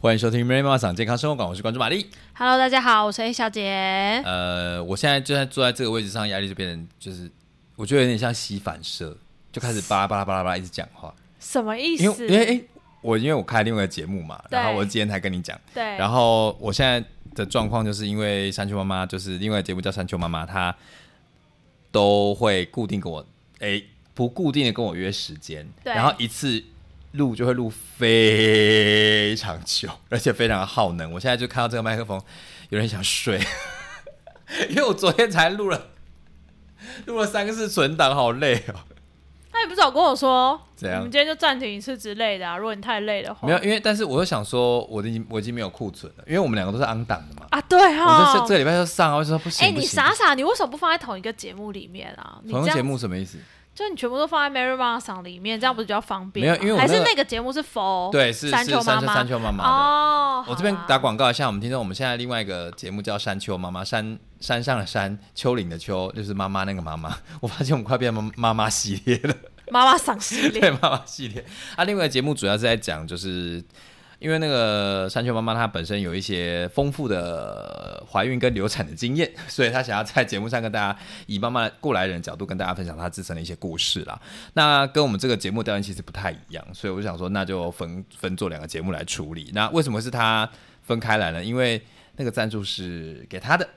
欢迎收听《Mary 妈妈讲健康生活馆》，我是关注玛丽。Hello，大家好，我是 A 小姐。呃，我现在就在坐在这个位置上，压力就变成就是，我觉得有点像吸反射，就开始巴拉巴拉巴拉巴拉一直讲话。什么意思因为思？因为诶，我因为我开另外一个节目嘛，然后我今天才跟你讲，对，然后我现在的状况就是因为山丘妈妈，就是另外一个节目叫山丘妈妈，她都会固定跟我诶不固定的跟我约时间，然后一次录就会录非常久，而且非常耗能。我现在就看到这个麦克风，有人想睡，因为我昨天才录了录了三个次存档，好累哦。他也不早跟我说，怎样我们今天就暂停一次之类的啊？如果你太累的话，没有，因为但是我又想说，我已经我已经没有库存了，因为我们两个都是 on 档的嘛。啊，对我哈这这。这个礼拜就上啊，我就说不行。哎、你傻傻，你为什么不放在同一个节目里面啊？同一个节目什么意思？就你全部都放在 Mary 妈妈桑里面，这样不是比较方便没有吗还是因为我那个那个节目是否对，是是山丘妈妈山丘妈妈。哦，我这边打广告一下，我们听众，我们现在另外一个节目叫《山丘妈妈》，山山上的山，丘陵的丘，就是妈妈那个妈妈。我发现我们快变妈妈妈系列了，妈妈桑系列 对妈妈系列。啊，另外一个节目主要是在讲，就是因为那个山丘妈妈她本身有一些丰富的怀孕跟流产的经验，所以她想要在节目上跟大家以妈妈过来人的角度跟大家分享她自身的一些故事啦。那跟我们这个节目调性其实不太一样，所以我想说，那就分分做两个节目来处理。那为什么是她分开来呢？因为那个赞助是给她的，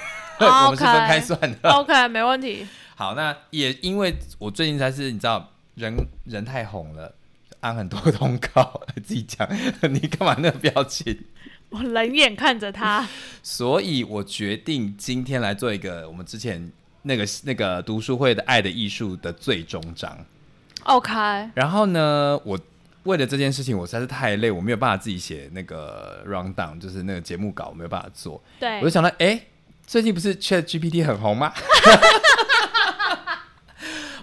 我们是分开算的。OK，没问题。好，那也因为我最近才是你知道人人太红了，按很多通告，自己讲，你干嘛那个表情？我冷眼看着他，所以我决定今天来做一个我们之前那个那个读书会的《爱的艺术》的最终章。OK，然后呢，我为了这件事情，我实在是太累，我没有办法自己写那个 round down，就是那个节目稿，我没有办法做。对我就，想到，哎、最近不是 Chat GPT 很红吗？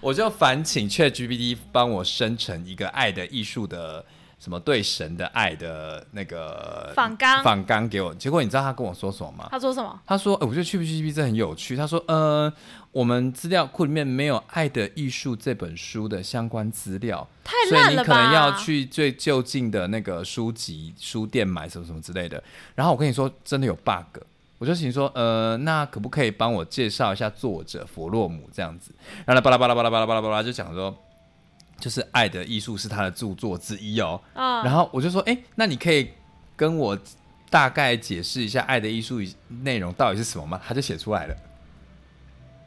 我就烦请 Chat GPT 帮我生成一个《爱的艺术》的什么对神的爱的那个仿纲仿纲给我。结果你知道他跟我说什么吗？他说什么？他说：“呃我觉得 Chat GPT 这很有趣。”他说：“呃，我们资料库里面没有《爱的艺术》这本书的相关资料，太所以烂了你可能要？去最就近的那个书籍书店买什么什么之类的。然后我跟你说，真的有 bug。我就请说，呃，那可不可以帮我介绍一下作者弗洛姆这样子？然后，巴拉巴拉巴拉巴拉巴拉巴拉就讲说，就是《爱的艺术》是他的著作之一哦。嗯，然后我就说，哎、那你可以跟我大概解释一下《爱的艺术》内容到底是什么吗？他就写出来了。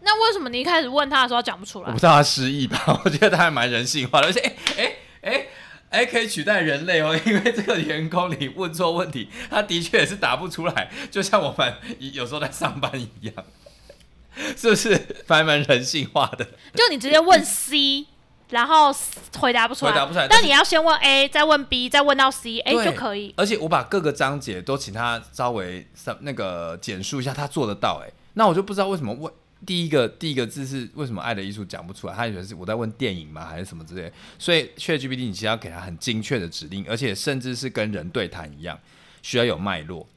那为什么你一开始问他的时候讲不出来我不？知道他失忆吧，我觉得他还蛮人性化的，而且哎哎哎哎可以取代人类哦，因为这个员工你问错问题，他的确也是答不出来，就像我们有时候在上班一样，是不是还蛮人性化的？就你直接问 C，然后回答不出来，回答不出来但你要先问 A，再问 B，再问到 C，哎就可以。而且我把各个章节都请他稍微那个简述一下，他做得到哎、那我就不知道为什么问第一个第一个字是为什么爱的艺术讲不出来，他以为是我在问电影吗还是什么之类，所以 ChatGPT 你其实要给他很精确的指令，而且甚至是跟人对谈一样，需要有脉络。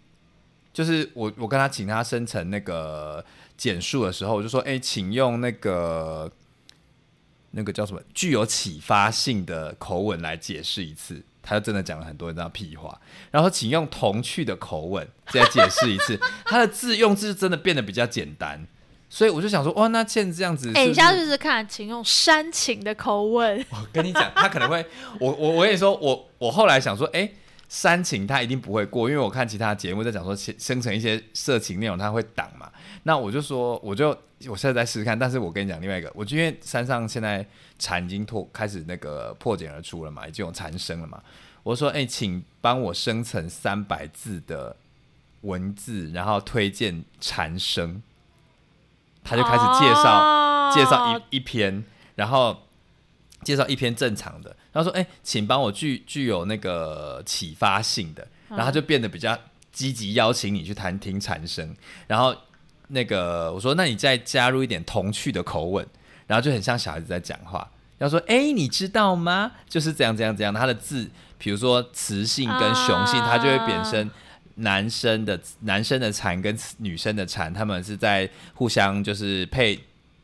就是我我跟他请他生成那个简述的时候，我就说，哎、请用那个那个叫什么具有启发性的口吻来解释一次。他就真的讲了很多这样屁话，然后请用童趣的口吻再解释一次。他的字用字真的变得比较简单，所以我就想说，哇，那现在这样子哎，是，你下次试试看，请用煽情的口吻。我跟你讲，他可能会，我我我跟你说，我我后来想说，哎、煽情他一定不会过，因为我看其他节目在讲说生生成一些色情内容，他会挡嘛。那我就说，我就我现在在试试看，但是我跟你讲另外一个，我就因为山上现在蝉已经脱开始那个破茧而出了嘛，已经有蝉声了嘛。我说，哎、请帮我生成三百字的文字，然后推荐蝉声。他就开始介绍。哦介绍一一篇，然后介绍一篇正常的，然后说：“哎、请帮我具具有那个启发性的。”然后他就变得比较积极，邀请你去谈听禅声。然后那个我说：“那你再加入一点童趣的口吻，然后就很像小孩子在讲话。”然后说：“哎、你知道吗？就是这样这样这样。”他的字，比如说雌性跟雄性，啊它就会变成男生的男生的蝉跟女生的蝉，他们是在互相就是配，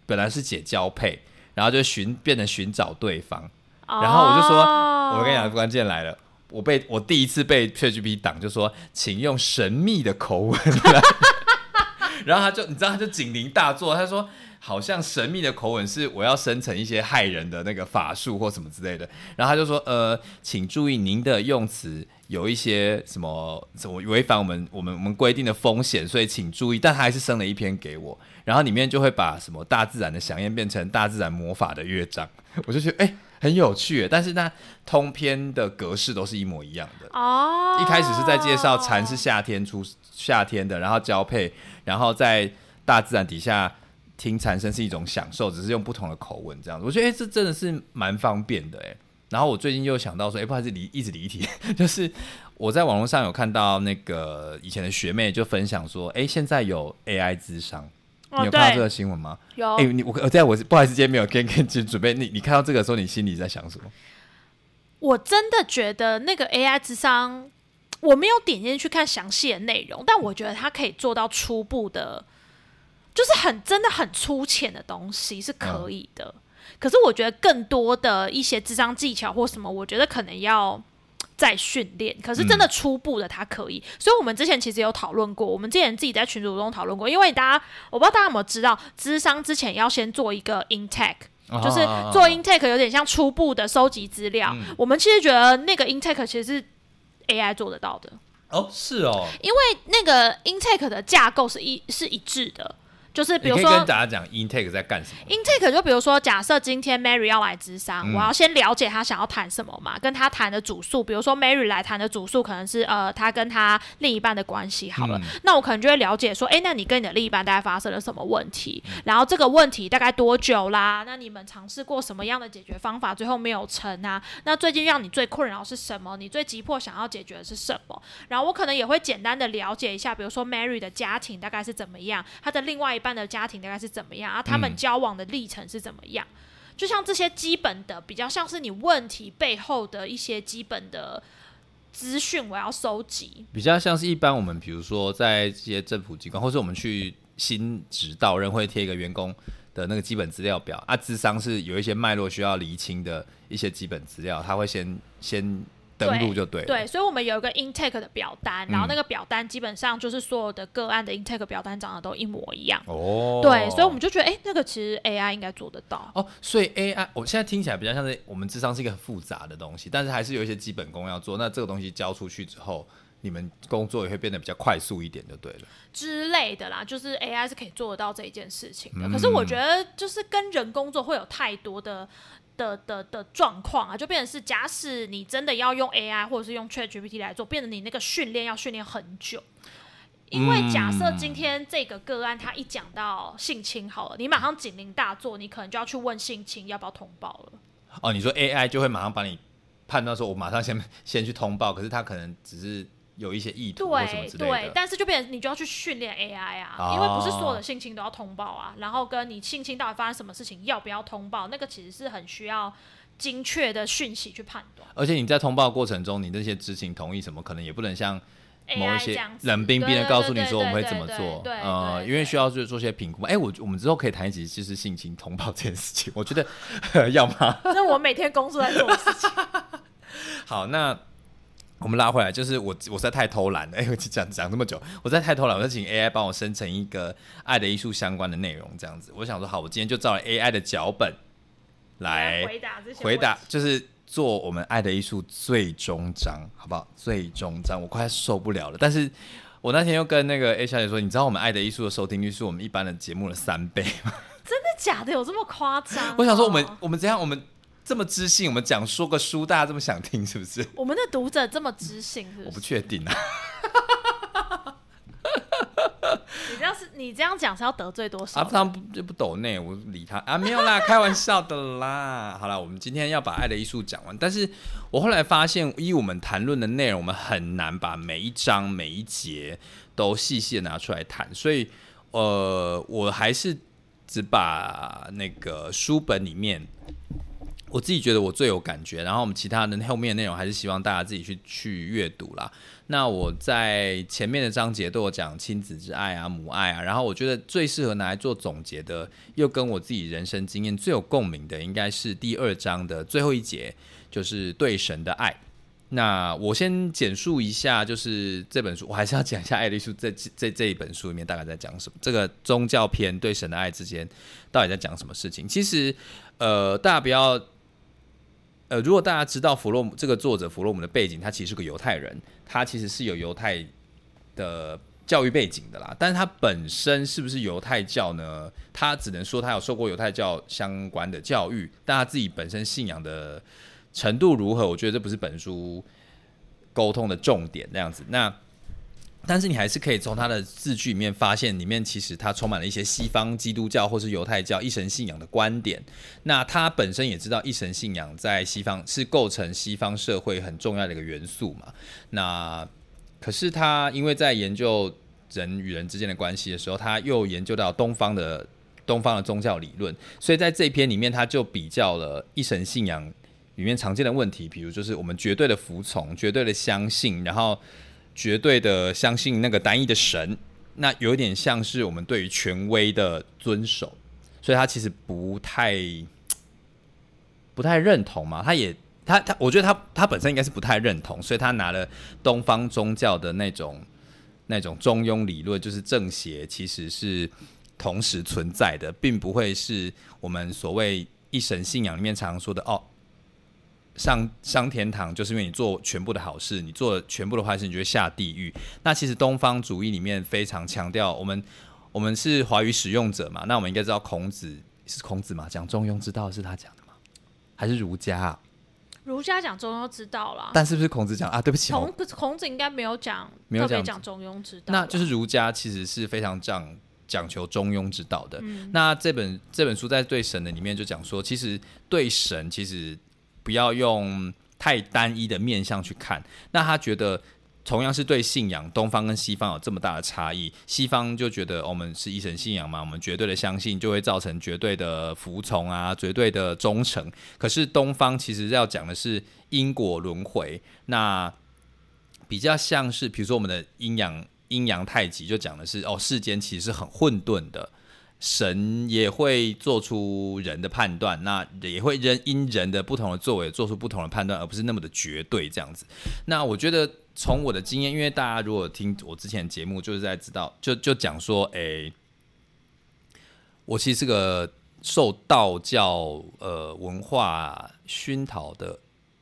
本来是解交配，然后就寻变成寻找对方。然后我就说，哦我跟你讲，关键来了，我被我第一次被 ChatGPT 挡，就说请用神秘的口吻来，然后他就你知道他就警铃大作，他说好像神秘的口吻是我要生成一些害人的那个法术或什么之类的，然后他就说呃，请注意您的用词有一些什么什么违反我们我们我们规定的风险，所以请注意，但他还是生了一篇给我，然后里面就会把什么大自然的响应变成大自然魔法的乐章，我就觉得哎、很有趣，但是那通篇的格式都是一模一样的。哦，一开始是在介绍蝉是夏天出夏天的，然后交配，然后在大自然底下听蝉声是一种享受，只是用不同的口吻这样子。我觉得哎、诶这真的是蛮方便的哎。然后我最近又想到说，哎、不好意思离一直离题，就是我在网络上有看到那个以前的学妹就分享说，哎、现在有 AI 智商，你哦有看到这个新闻吗？有哎、你我我在我不好意思，今天没有跟跟准准备，你你看到这个时候，你心里在想什么？我真的觉得那个 AI 智商，我没有点进去看详细的内容，但我觉得它可以做到初步的，就是很真的很粗浅的东西是可以的。可是我觉得更多的一些智商技巧或什么，我觉得可能要。再训练，可是真的初步的它可以，所以我们之前其实有讨论过，我们之前自己在群组中讨论过，因为大家我不知道大家有没有知道，智商之前要先做一个 intake，就是哦做 intake 有点像初步的收集资料。我们其实觉得那个 intake 其实是 AI 做得到的，哦，是哦，因为那个 intake 的架构是一是一致的，就是比如说跟大家讲 intake 在干什么。intake 就比如说，假设今天 Mary 要来咨商，嗯我要先了解她想要谈什么嘛，跟她谈的主诉，比如说 Mary 来谈的主诉可能是呃，她跟她另一半的关系好了，嗯那我可能就会了解说，哎，那你跟你的另一半大概发生了什么问题，嗯然后这个问题大概多久啦？那你们尝试过什么样的解决方法，最后没有成啊？那最近让你最困扰是什么？你最急迫想要解决的是什么？然后我可能也会简单的了解一下，比如说 Mary 的家庭大概是怎么样，她的另外一半的家庭大概是怎么样啊？他们嗯交往的历程是怎么样？就像这些基本的，比较像是你问题背后的一些基本的资讯，我要收集。比较像是一般我们比如说在这些政府机关，或是我们去新职到任会贴一个员工的那个基本资料表啊，智商是有一些脉络需要厘清的一些基本资料，他会先先登录就对了。对，所以我们有一个 intake 的表单，然后嗯那个表单基本上就是所有的个案的 intake 表单长得都一模一样。哦，对，所以我们就觉得，哎、那个其实 AI 应该做得到。哦，所以 AI 我现在听起来比较像是我们智商是一个很复杂的东西，但是还是有一些基本功要做。那这个东西交出去之后，你们工作也会变得比较快速一点，就对了。之类的啦，就是 AI 是可以做得到这一件事情的。嗯可是我觉得，就是跟人工作会有太多的的的的状况啊，就变成是，假使你真的要用 AI 或者是用 ChatGPT 来做，变成你那个训练要训练很久。因为假设今天这个个案他一讲到性侵好了，你马上警铃大作，你可能就要去问性侵要不要通报了。哦，你说 AI 就会马上把你判断说，我马上先先去通报，可是他可能只是有一些意图或什么对之类的，。对但是就变成你就要去训练 AI 啊，哦因为不是所有的性侵都要通报啊，然后跟你性侵到底发生什么事情要不要通报，那个其实是很需要精确的讯息去判断。而且你在通报过程中，你那些知情同意什么，可能也不能像某一些冷冰冰的告诉你说我们会怎么做，呃，因为需要去做些评估嘛。哎、我我们之后可以谈一集，就是性侵通报这件事情，我觉得要吗？那我每天工作在做事情。好，那我们拉回来，就是我我实在太偷懒了，哎、我讲讲这么久，我实在太偷懒，我就请 AI 帮我生成一个爱的艺术相关的内容，这样子。我想说，好，我今天就照了 AI 的脚本来回答这些回答，就是做我们爱的艺术最终章，好不好？最终章，我快受不了了。但是我那天又跟那个 A 小姐说，你知道我们爱的艺术的收听率是我们一般的节目的三倍吗？真的假的？有这么夸张哦、我想说，我们我们怎样？我们这么知性，我们讲说个书，大家这么想听，是不是？我们的读者这么知性，是我不？确定啊。你这样是，你这样讲是要得罪多少啊，人？他们不就不懂内，我理他啊，没有啦，开玩笑的啦。好了，我们今天要把爱的艺术讲完，但是我后来发现，依我们谈论的内容，我们很难把每一章每一节都细细的拿出来谈，所以呃，我还是只把那个书本里面。我自己觉得我最有感觉，然后我们其他的后面内容还是希望大家自己去去阅读啦。那我在前面的章节都有讲亲子之爱啊、母爱啊，然后我觉得最适合拿来做总结的，又跟我自己人生经验最有共鸣的，应该是第二章的最后一节，就是对神的爱。那我先简述一下，就是这本书，我还是要讲一下《爱丽丝》这这这一本书里面大概在讲什么。这个宗教篇对神的爱之间到底在讲什么事情？其实，呃，大家不要，呃，如果大家知道弗洛姆这个作者弗洛姆的背景，他其实是个犹太人，他其实是有犹太的教育背景的啦。但是他本身是不是犹太教呢？他只能说他有受过犹太教相关的教育，但他自己本身信仰的。程度如何？我觉得这不是本书沟通的重点那样子。那但是你还是可以从他的字句里面发现，里面其实他充满了一些西方基督教或是犹太教一神信仰的观点。那他本身也知道一神信仰在西方是构成西方社会很重要的一个元素嘛。那可是他因为在研究人与人之间的关系的时候，他又研究到东方的东方的宗教理论，所以在这篇里面他就比较了一神信仰。里面常见的问题，比如就是我们绝对的服从、绝对的相信，然后绝对的相信那个单一的神，那有点像是我们对于权威的遵守，所以他其实不太不太认同嘛。他也他他，我觉得他他本身应该是不太认同，所以他拿了东方宗教的那种那种中庸理论，就是正邪其实是同时存在的，并不会是我们所谓一神信仰里面常说的哦。上上天堂，就是因为你做全部的好事，你做全部的坏事，你就会下地狱。那其实东方主义里面非常强调，我们我们是华语使用者嘛，那我们应该知道孔子是孔子嘛，讲中庸之道是他讲的吗？还是儒家？儒家讲中庸之道啦，但是不是孔子讲啊？对不起，孔孔子应该没有讲，没有讲中庸之道。那就是儒家其实是非常讲讲求中庸之道的。那这本这本书在对神的里面就讲说，其实对神其实。不要用太单一的面向去看。那他觉得，同样是对信仰，东方跟西方有这么大的差异。西方就觉得我们是一神信仰嘛，我们绝对的相信就会造成绝对的服从啊，绝对的忠诚。可是东方其实要讲的是因果轮回，那比较像是，比如说我们的阴阳阴阳太极，就讲的是哦，世间其实是很混沌的。神也会做出人的判断，那也会人因人的不同的作为做出不同的判断，而不是那么的绝对这样子。那我觉得从我的经验，因为大家如果听我之前节目，就是在知道，就就讲说，诶，我其实是个受道教呃文化熏陶的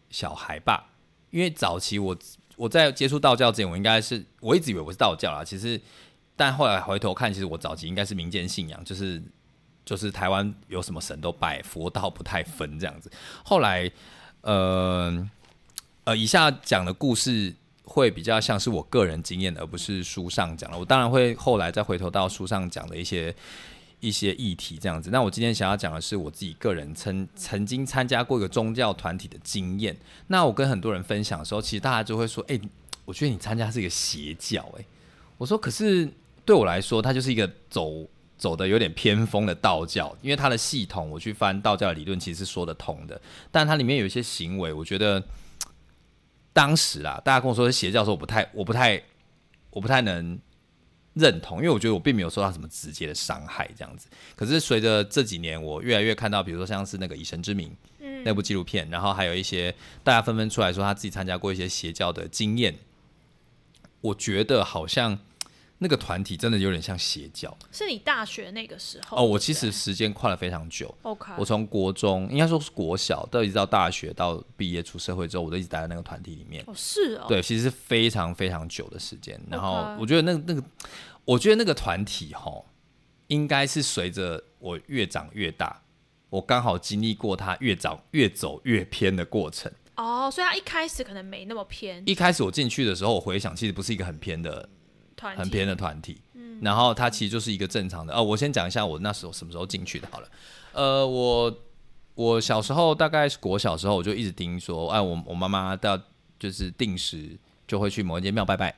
小孩吧。因为早期我我在接触道教之前，我应该是我一直以为我是道教啦，其实。但后来回头看，其实我早期应该是民间信仰，就是就是台湾有什么神都拜，佛道不太分这样子。后来，呃呃，以下讲的故事会比较像是我个人经验，而不是书上讲的。我当然会后来再回头到书上讲的一些一些议题这样子。那我今天想要讲的是我自己个人曾曾经参加过一个宗教团体的经验。那我跟很多人分享的时候，其实大家就会说：“哎，我觉得你参加是一个邪教。”哎，我说：“可是。”对我来说，它就是一个走走的有点偏锋的道教，因为它的系统，我去翻道教的理论，其实是说得通的。但它里面有一些行为，我觉得当时啊，大家跟我说是邪教，的时候我不太，我不太，我不太能认同，因为我觉得我并没有受到什么直接的伤害，这样子。可是随着这几年，我越来越看到，比如说像是那个《以神之名》那部纪录片，然后还有一些大家纷纷出来说他自己参加过一些邪教的经验，我觉得好像。那个团体真的有点像邪教。是你大学那个时候？哦，我其实时间跨了非常久。OK，我从国中应该说是国小，到一直到大学到毕业出社会之后，我都一直待在那个团体里面。哦，是哦。对，其实是非常非常久的时间。然后我觉得那那个，我觉得那个团体哈，应该是随着我越长越大，我刚好经历过它越长越走越偏的过程。哦，所以它一开始可能没那么偏。一开始我进去的时候，我回想，其实不是一个很偏的。很偏的团体，嗯然后它其实就是一个正常的。哦，我先讲一下我那时候什么时候进去的。好了，呃，我我小时候大概是国小时候，我就一直听说，哎，我我妈妈到就是定时就会去某一间庙拜拜。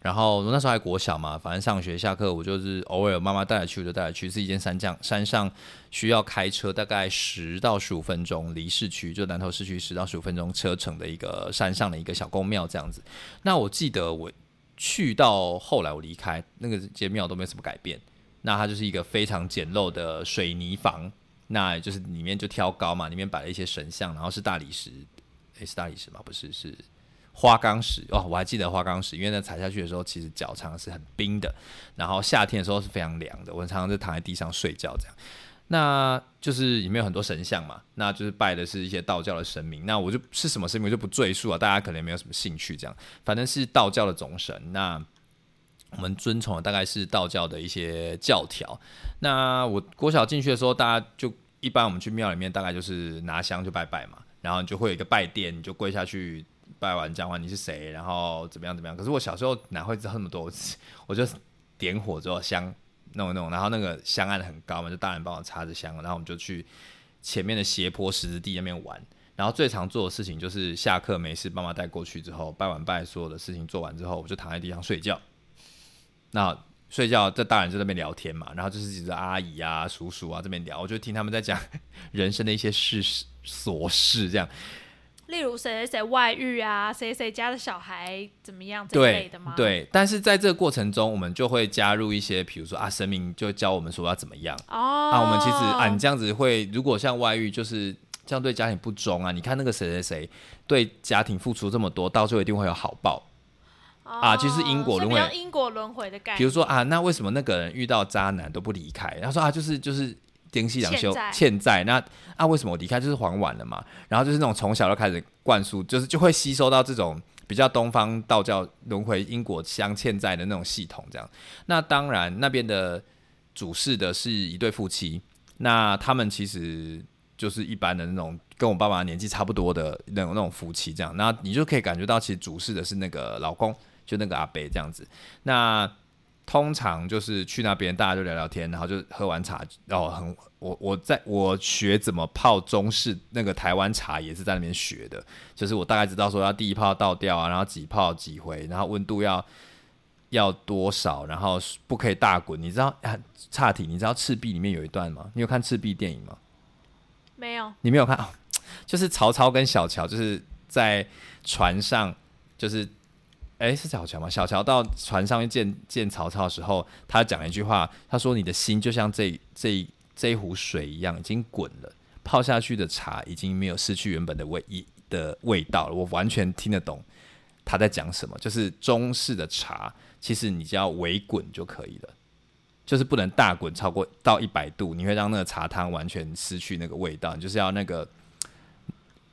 然后我那时候还国小嘛，反正上学下课我就是偶尔妈妈带着去我就带着去，是一间山降山上需要开车大概十到十五分钟离市区，就南投市区十到十五分钟车程的一个山上的一个小公庙这样子。那我记得我。去到后来我离开那个间庙都没什么改变，那它就是一个非常简陋的水泥房，那就是里面就挑高嘛，里面摆了一些神像，然后是大理石，诶是大理石吗？不是，是花岗石哦，我还记得花岗石，因为那踩下去的时候，其实脚常常是很冰的，然后夏天的时候是非常凉的，我常常就躺在地上睡觉这样。那就是里面有很多神像嘛，那就是拜的是一些道教的神明。那我就是什么神明我就不赘述了，大家可能也没有什么兴趣。这样，反正是道教的总神。那我们遵从的大概是道教的一些教条。那我国小进去的时候，大家就一般我们去庙里面，大概就是拿香就拜拜嘛，然后就会有一个拜殿，你就跪下去拜完讲完你是谁，然后怎么样怎么样。可是我小时候哪会知道那么多？我就点火之后香弄一弄，然后那个香案很高嘛，就大人帮我插着香，然后我们就去前面的斜坡石子地那边玩。然后最常做的事情就是下课没事，爸妈带过去之后拜完拜，所有的事情做完之后，我就躺在地上睡觉。那睡觉，这大人就在那边聊天嘛，然后就是几个阿姨啊、叔叔啊这边聊，我就听他们在讲 人生的一些事琐事，这样。例如谁谁谁外遇啊，谁谁家的小孩怎么样这类的吗？对，但是在这个过程中，我们就会加入一些，比如说啊，神明就教我们说要怎么样哦。啊，我们其实啊，你这样子会，如果像外遇，就是这样对家庭不忠啊。你看那个谁谁谁对家庭付出这么多，到最后一定会有好报。啊，其实因果轮回，因果轮回的概念。比如说啊，那为什么那个人遇到渣男都不离开？他说啊，就是就是丁西两修欠债。那啊，为什么我离开？就是还完了嘛。然后就是那种从小就开始灌输，就是就会吸收到这种比较东方道教轮回因果相欠债的那种系统。这样，那当然那边的主事的是一对夫妻，那他们其实就是一般的那种跟我爸爸年纪差不多的那种那种夫妻。这样，那你就可以感觉到，其实主事的是那个老公。就那个阿伯这样子，那通常就是去那边，大家就聊聊天，然后就喝完茶，然后很我我在我学怎么泡中式那个台湾茶，也是在那边学的。就是我大概知道说要第一泡倒掉啊，然后几泡几回，然后温度要要多少，然后不可以大滚。你知道啊？岔题，你知道赤壁里面有一段吗？你有看赤壁电影吗？没有，你没有看啊？就是曹操跟小乔就是在船上，就是。哎，是小乔吗？小乔到船上面见见曹操的时候，他讲了一句话，他说：“你的心就像这这这一壶水一样，已经滚了，泡下去的茶已经没有失去原本的味一的味道了。”我完全听得懂他在讲什么，就是中式的茶，其实你只要微滚就可以了，就是不能大滚超过到一百度，你会让那个茶汤完全失去那个味道，就是要那个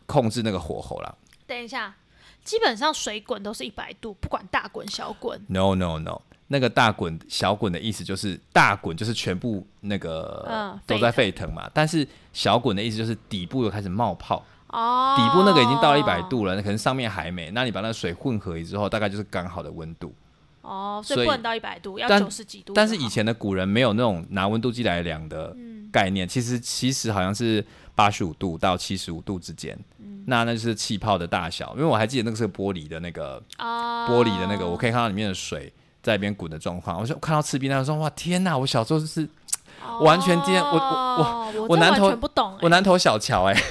控制那个火候啦。等一下。基本上水滚都是一百度，不管大滚小滚。No no no，那个大滚小滚的意思就是大滚就是全部那个都在沸腾嘛，但是小滚的意思就是底部又开始冒泡。哦，底部那个已经到了一百度了，那可能上面还没。那你把那水混合之后，大概就是刚好的温度。哦，所以不能到一百度，要九十几度。但是以前的古人没有那种拿温度计来量的概念，其实其实好像是八十五度到七十五度之间。那那就是气泡的大小，因为我还记得那个是玻璃的那个玻璃的那个，我可以看到里面的水在一边滚的状况。我就看到赤壁那时候，哇，天哪！我小时候就是完全天，我我我我南头不懂，我南头小乔哎。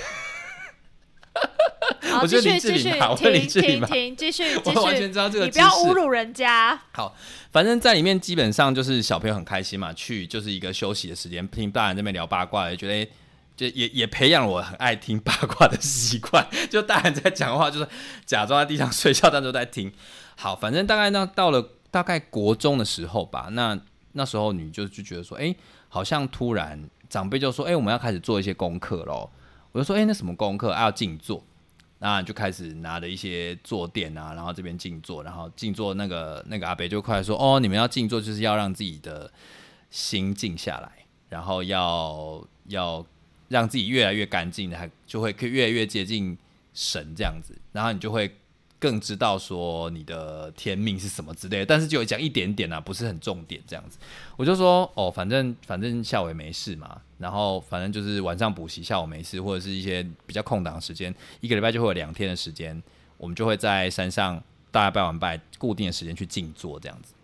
我继续继续听听听，继续继续，我完全知道这个，你不要侮辱人家。好，反正在里面基本上就是小朋友很开心嘛，去就是一个休息的时间，听大人那边聊八卦，也觉得。就也也培养了我很爱听八卦的习惯，就大人在讲话，就是假装在地上睡觉，但都在听。好，反正大概呢，到了大概国中的时候吧，那那时候你就就觉得说，哎，好像突然长辈就说，哎，我们要开始做一些功课喽。我就说，哎，那什么功课啊？要静坐。那就开始拿着一些坐垫啊，然后这边静坐，然后静坐那个那个阿北就快说，哦，你们要静坐，就是要让自己的心静下来，然后要要。让自己越来越干净，还就会越来越接近神这样子，然后你就会更知道说你的天命是什么之类的。但是就讲一点点啊，不是很重点这样子。我就说哦，反正反正下午也没事嘛，然后反正就是晚上补习，下午没事，或者是一些比较空档时间，一个礼拜就会有两天的时间，我们就会在山上大家拜完拜，固定的时间去静坐这样子。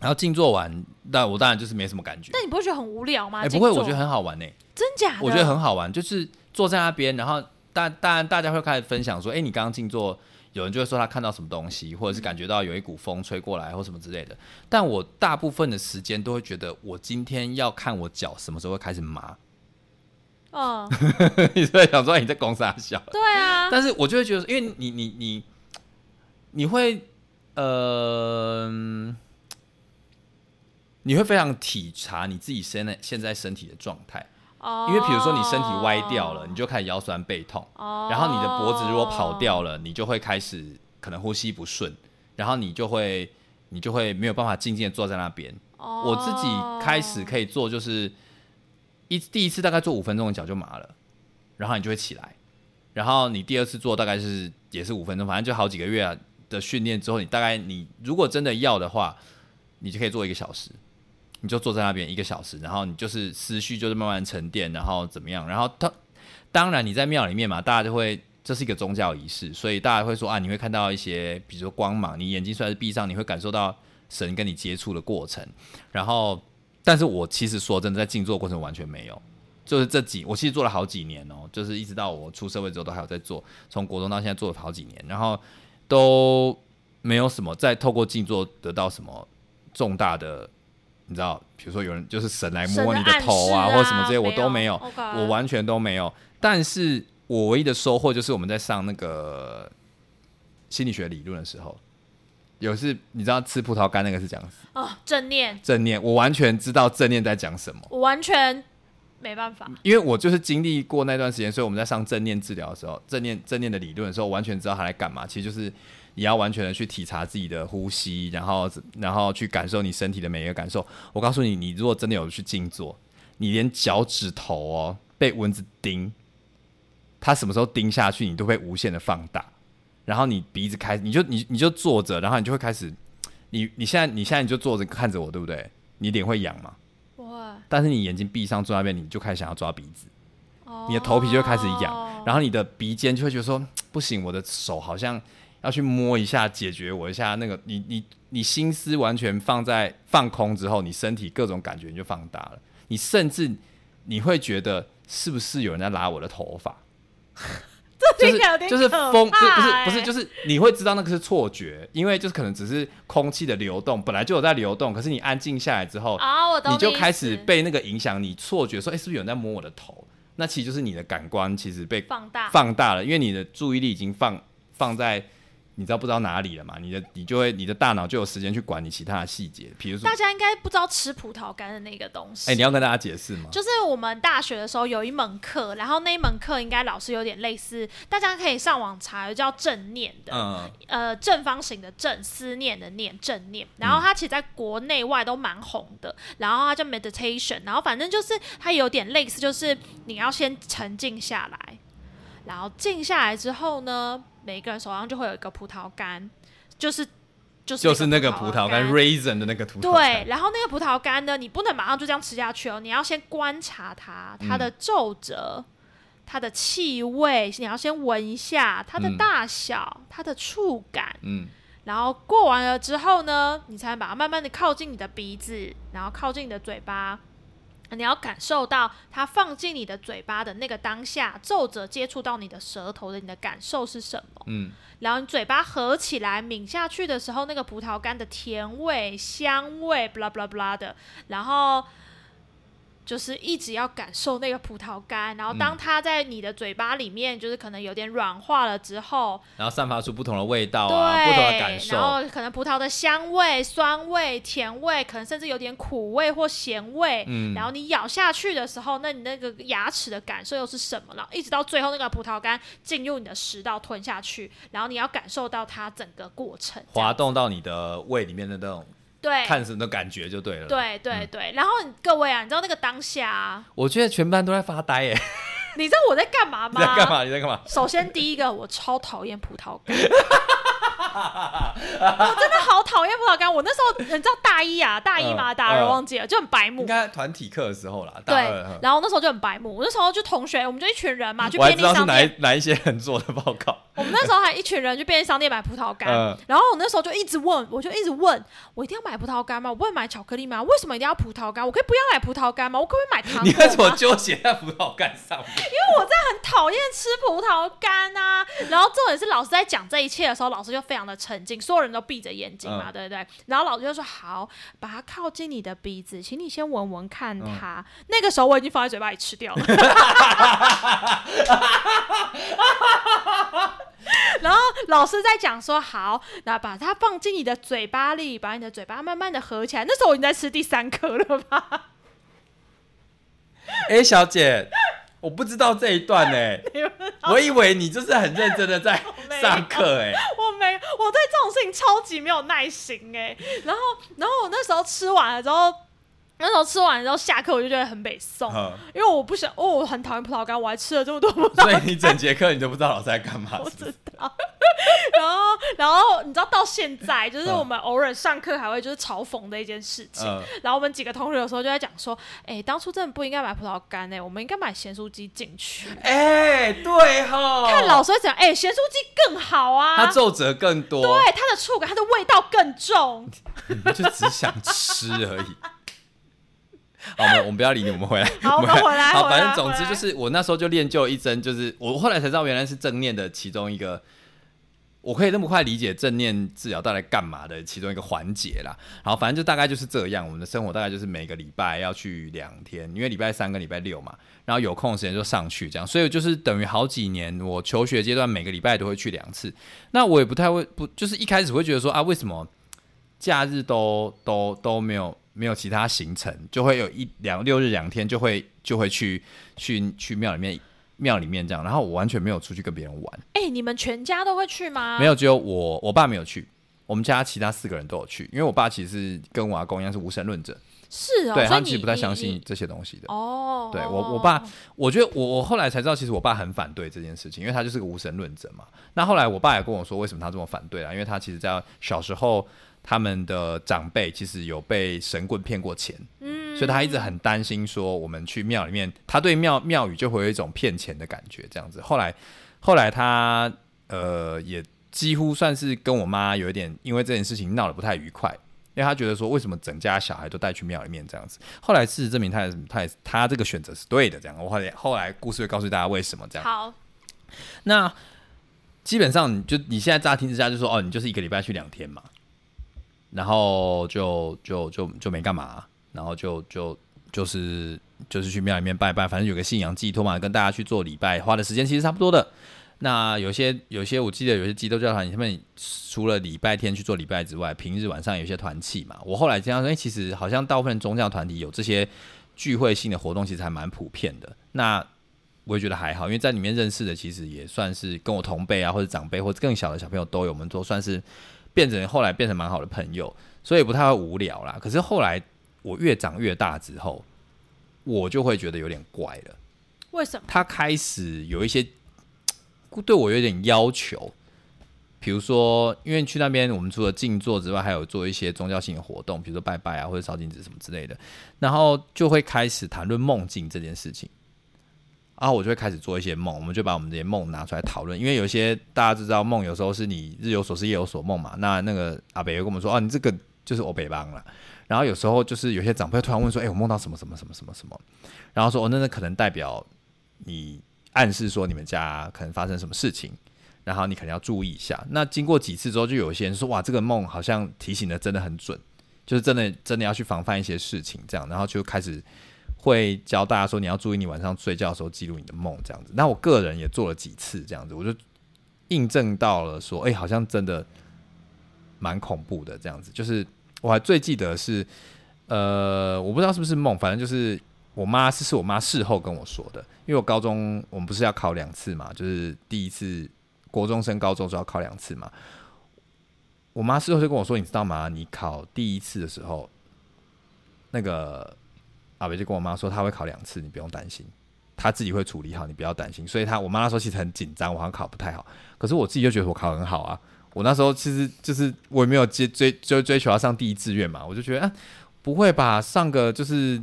然后静坐完，那我当然就是没什么感觉。但你不会觉得很无聊吗？哎，不会，我觉得很好玩呢。真假？我觉得很好玩，就是坐在那边，然后大当然大家会开始分享说，哎，你刚刚静坐，有人就会说他看到什么东西，或者是感觉到有一股风吹过来，或什么之类的。但我大部分的时间都会觉得，我今天要看我脚什么时候会开始麻。哦，你在想说你在公司小？对啊。但是我就会觉得，因为你你你你会呃，嗯你会非常体察你自己现在现在身体的状态，哦，因为比如说你身体歪掉了，你就开始腰酸背痛，哦，然后你的脖子如果跑掉了，你就会开始可能呼吸不顺，然后你就会你就会没有办法静静的坐在那边。哦，我自己开始可以做，就是一第一次大概做五分钟的脚就麻了，然后你就会起来，然后你第二次做大概是也是五分钟，反正就好几个月啊的训练之后，你大概你如果真的要的话，你就可以做一个小时，你就坐在那边一个小时，然后你就是思绪就是慢慢沉淀，然后怎么样，然后他当然你在庙里面嘛，大家就会。这是一个宗教仪式，所以大家会说啊，你会看到一些，比如说光芒，你眼睛虽然是闭上，你会感受到神跟你接触的过程。然后，但是我其实说真的，在静坐过程完全没有，就是这几，我其实做了好几年哦，就是一直到我出社会之后都还有在做，从国中到现在做了好几年，然后都没有什么再透过静坐得到什么重大的，你知道，比如说有人就是神来摸你的头啊，啊或者什么这些，我都没有我完全都没有。但是我唯一的收获就是我们在上那个心理学理论的时候，有是你知道吃葡萄干那个是讲哦，正念，正念，我完全知道正念在讲什么，我完全没办法。因为我就是经历过那段时间，所以我们在上正念治疗的时候，正念正念的理论的时候，我完全知道他在干嘛。其实就是你要完全的去体察自己的呼吸，然后然后去感受你身体的每一个感受。我告诉你，你如果真的有去静坐，你连脚趾头哦被蚊子叮，它什么时候叮下去，你都会无限的放大。然后你鼻子开，你就你你就坐着，然后你就会开始，你你现在你现在你就坐着看着我，对不对？你脸会痒吗？不会，但是你眼睛闭上坐那边，你就开始想要抓鼻子。哦你的头皮就会开始痒，然后你的鼻尖就会觉得说不行，我的手好像要去摸一下，解决我一下那个。你你你心思完全放在放空之后，你身体各种感觉你就放大了。你甚至你会觉得是不是有人在拉我的头发？就是就是可风，不是不是就是你会知道那个是错觉，因为就是可能只是空气的流动，本来就有在流动，可是你安静下来之后，你就开始被那个影响，你错觉说，哎、是不是有人在摸我的头？那其实就是你的感官其实被放大。放大了，因为你的注意力已经放放在你知道不知道哪里了嘛，你的你就会你的大脑就有时间去管你其他的细节，比如说大，家应该不知道吃葡萄干的那个东西。哎、你要跟大家解释吗？就是我们大学的时候有一门课，然后那一门课应该老师有点类似，大家可以上网查，有叫正念的，嗯，呃，正方形的正，思念的念，正念。然后它其实在国内外都蛮红的，然后它叫 meditation，然后反正就是它有点类似，就是你要先沉静下来，然后静下来之后呢，每个人手上就会有一个葡萄干，就是就是就是那个葡葡萄干 raisin 的那个葡萄对，然后那个葡萄干呢，你不能马上就这样吃下去哦，你要先观察它，它的皱褶、它的气味，你要先闻一下它的嗯大小、它的触感，嗯，然后过完了之后呢，你才能把它慢慢的靠近你的鼻子，然后靠近你的嘴巴。你要感受到它放进你的嘴巴的那个当下，皱褶接触到你的舌头的，你的感受是什么？嗯，然后你嘴巴合起来抿下去的时候，那个葡萄干的甜味、香味，blah blah blah 的，然后就是一直要感受那个葡萄干，然后当嗯它在你的嘴巴里面，就是可能有点软化了之后，然后散发出不同的味道不同的感然，后可能葡萄的香味、酸味、甜味，可能甚至有点苦味或咸味。嗯，然后你咬下去的时候，那你那个牙齿的感受又是什么呢？一直到最后那个葡萄干进入你的食道吞下去，然后你要感受到它整个过程，滑动到你的胃里面的那种对看什么的感觉就对了。，对对对。然后各位啊，你知道那个当下、啊，我觉得全班都在发呆耶，你知道我在干嘛你吗？在干嘛？你在干嘛？首先第一个，我超讨厌葡萄干，我真的好讨厌葡萄干。我那时候你知道大一啊，大一嘛，嗯大二嗯忘记了，就很白目应。该团体课的时候啦，大对二。嗯，然后那时候就很白目，我那时候就同学，我们就一群人嘛，去便利商知道是哪一。哪一些人做的报告。我们那时候还一群人去便利商店买葡萄干，嗯然后我那时候就一直问，我就一直问，我一定要买葡萄干吗？我不会买巧克力吗？为什么一定要葡萄干？我可以不要买葡萄干吗？我可不可以买糖果？你为什么纠结在葡萄干上面？很讨厌吃葡萄干啊。然后重点是老师在讲这一切的时候，老师就非常的沉静，所有人都闭着眼睛嘛，嗯对不对？然后老师就说好，把它靠近你的鼻子，请你先闻闻嗯看它。那个时候我已经放在嘴巴里吃掉了。然后老师在讲说好，那把它放进你的嘴巴里，把你的嘴巴慢慢的合起来。那时候我已经在吃第三颗了吧？哎、小姐，我不知道这一段 呢、我以为你就是很认真的在上课哎、我对这种事情超级没有耐心哎、然后，然后我那时候吃完了之后，那时候吃完之后下课我就觉得很北宋，嗯因为我不想，哦，我很讨厌葡萄干，我还吃了这么多葡萄所以你整节课你都不知道老师在干嘛，不是知道。然后，然后你知道到现在，就是嗯我们偶尔上课还会就是嘲讽的一件事情。嗯然后我们几个同学有时候就在讲说，哎、当初真的不应该买葡萄干哎、我们应该买咸酥鸡进去。哎、对哈，看老师会讲，哎、咸酥鸡更好啊，它皱褶更多，对它的触感，它的味道更重。你 就只想吃而已。好，我们我们不要理你，我们回来。好我们回来好，反正总之就是我那时候就练就一针，就是我后来才知道原来是正念的其中一个，我可以那么快理解正念治疗到底干嘛的其中一个环节啦。然后反正就大概就是这样，我们的生活大概就是每个礼拜要去两天，因为礼拜三跟礼拜六嘛，然后有空的时间就上去这样，所以就是等于好几年我求学阶段每个礼拜都会去两次。那我也不太会不，就是一开始会觉得说啊，为什么假日都都都没有没有其他行程，就会有一两六日两天就会就会去去去庙里面庙里面这样，然后我完全没有出去跟别人玩，哎、你们全家都会去吗？没有只有我我爸没有去。我们家其他四个人都有去，因为我爸其实跟我阿公一样是无神论者，是哦，对他们其实不太相信这些东西的。哦。对我我爸我觉得我我后来才知道，其实我爸很反对这件事情，因为他就是个无神论者嘛。那后来我爸也跟我说，为什么他这么反对啊？因为他其实在小时候，他们的长辈其实有被神棍骗过钱，嗯，所以他一直很担心说，我们去庙里面，他对庙庙宇就会有一种骗钱的感觉，这样子。后来后来他呃也几乎算是跟我妈有一点因为这件事情闹得不太愉快。因为他觉得说，为什么整家小孩都带去庙里面这样子？后来事实证明他也是，他也是他这个选择是对的。这样，我后来后来故事会告诉大家为什么这样。好，那基本上你就你现在乍听之下就说哦，你就是一个礼拜去两天嘛，然后就就就就没干嘛，然后就就就是就是去庙里面拜拜，反正有个信仰寄托嘛，跟大家去做礼拜，花的时间其实差不多的。那有些有些我记得有些基督教团，他们除了礼拜天去做礼拜之外，平日晚上有些团契嘛。我后来这样说，哎、其实好像大部分宗教团体有这些聚会性的活动，其实还蛮普遍的。那我也觉得还好，因为在里面认识的其实也算是跟我同辈啊，或者长辈或者更小的小朋友都有，我们都算是变成后来变成蛮好的朋友，所以不太会无聊啦。可是后来我越长越大之后，我就会觉得有点怪了。为什么？他开始有一些 对我有点要求，比如说，因为去那边我们除了静坐之外，还有做一些宗教性的活动，比如说拜拜啊，或者烧金纸什么之类的，然后就会开始谈论梦境这件事情。然后我就会开始做一些梦，我们就把我们这些梦拿出来讨论，因为有些大家知道梦有时候是你日有所思夜有所梦嘛。那那个阿北又跟我们说，哦，你这个就是我北邦了。然后有时候就是有些长辈突然问说，哎、我梦到什么什么什么什么什么，然后说，哦，那那可能代表你暗示说你们家可能发生什么事情，然后你可能要注意一下。那经过几次之后，就有些人说，哇，这个梦好像提醒的真的很准，就是真的真的要去防范一些事情，这样，然后就开始会教大家说，你要注意你晚上睡觉的时候记录你的梦，这样子。那我个人也做了几次这样子，我就印证到了说，哎、好像真的蛮恐怖的这样子。就是我还最记得是，呃，我不知道是不是梦，反正就是我妈是是我妈事后跟我说的，因为我高中我们不是要考两次嘛，就是第一次国中升高中时候要考两次嘛。我妈事后就跟我说，你知道吗？你考第一次的时候，那个阿北就跟我妈说，他会考两次，你不用担心，他自己会处理好，你不要担心。所以他我妈那时候其实很紧张，我好像考不太好，可是我自己就觉得我考很好啊。我那时候其实就是我也没有追追追追求要上第一志愿嘛，我就觉得啊，不会吧，上个就是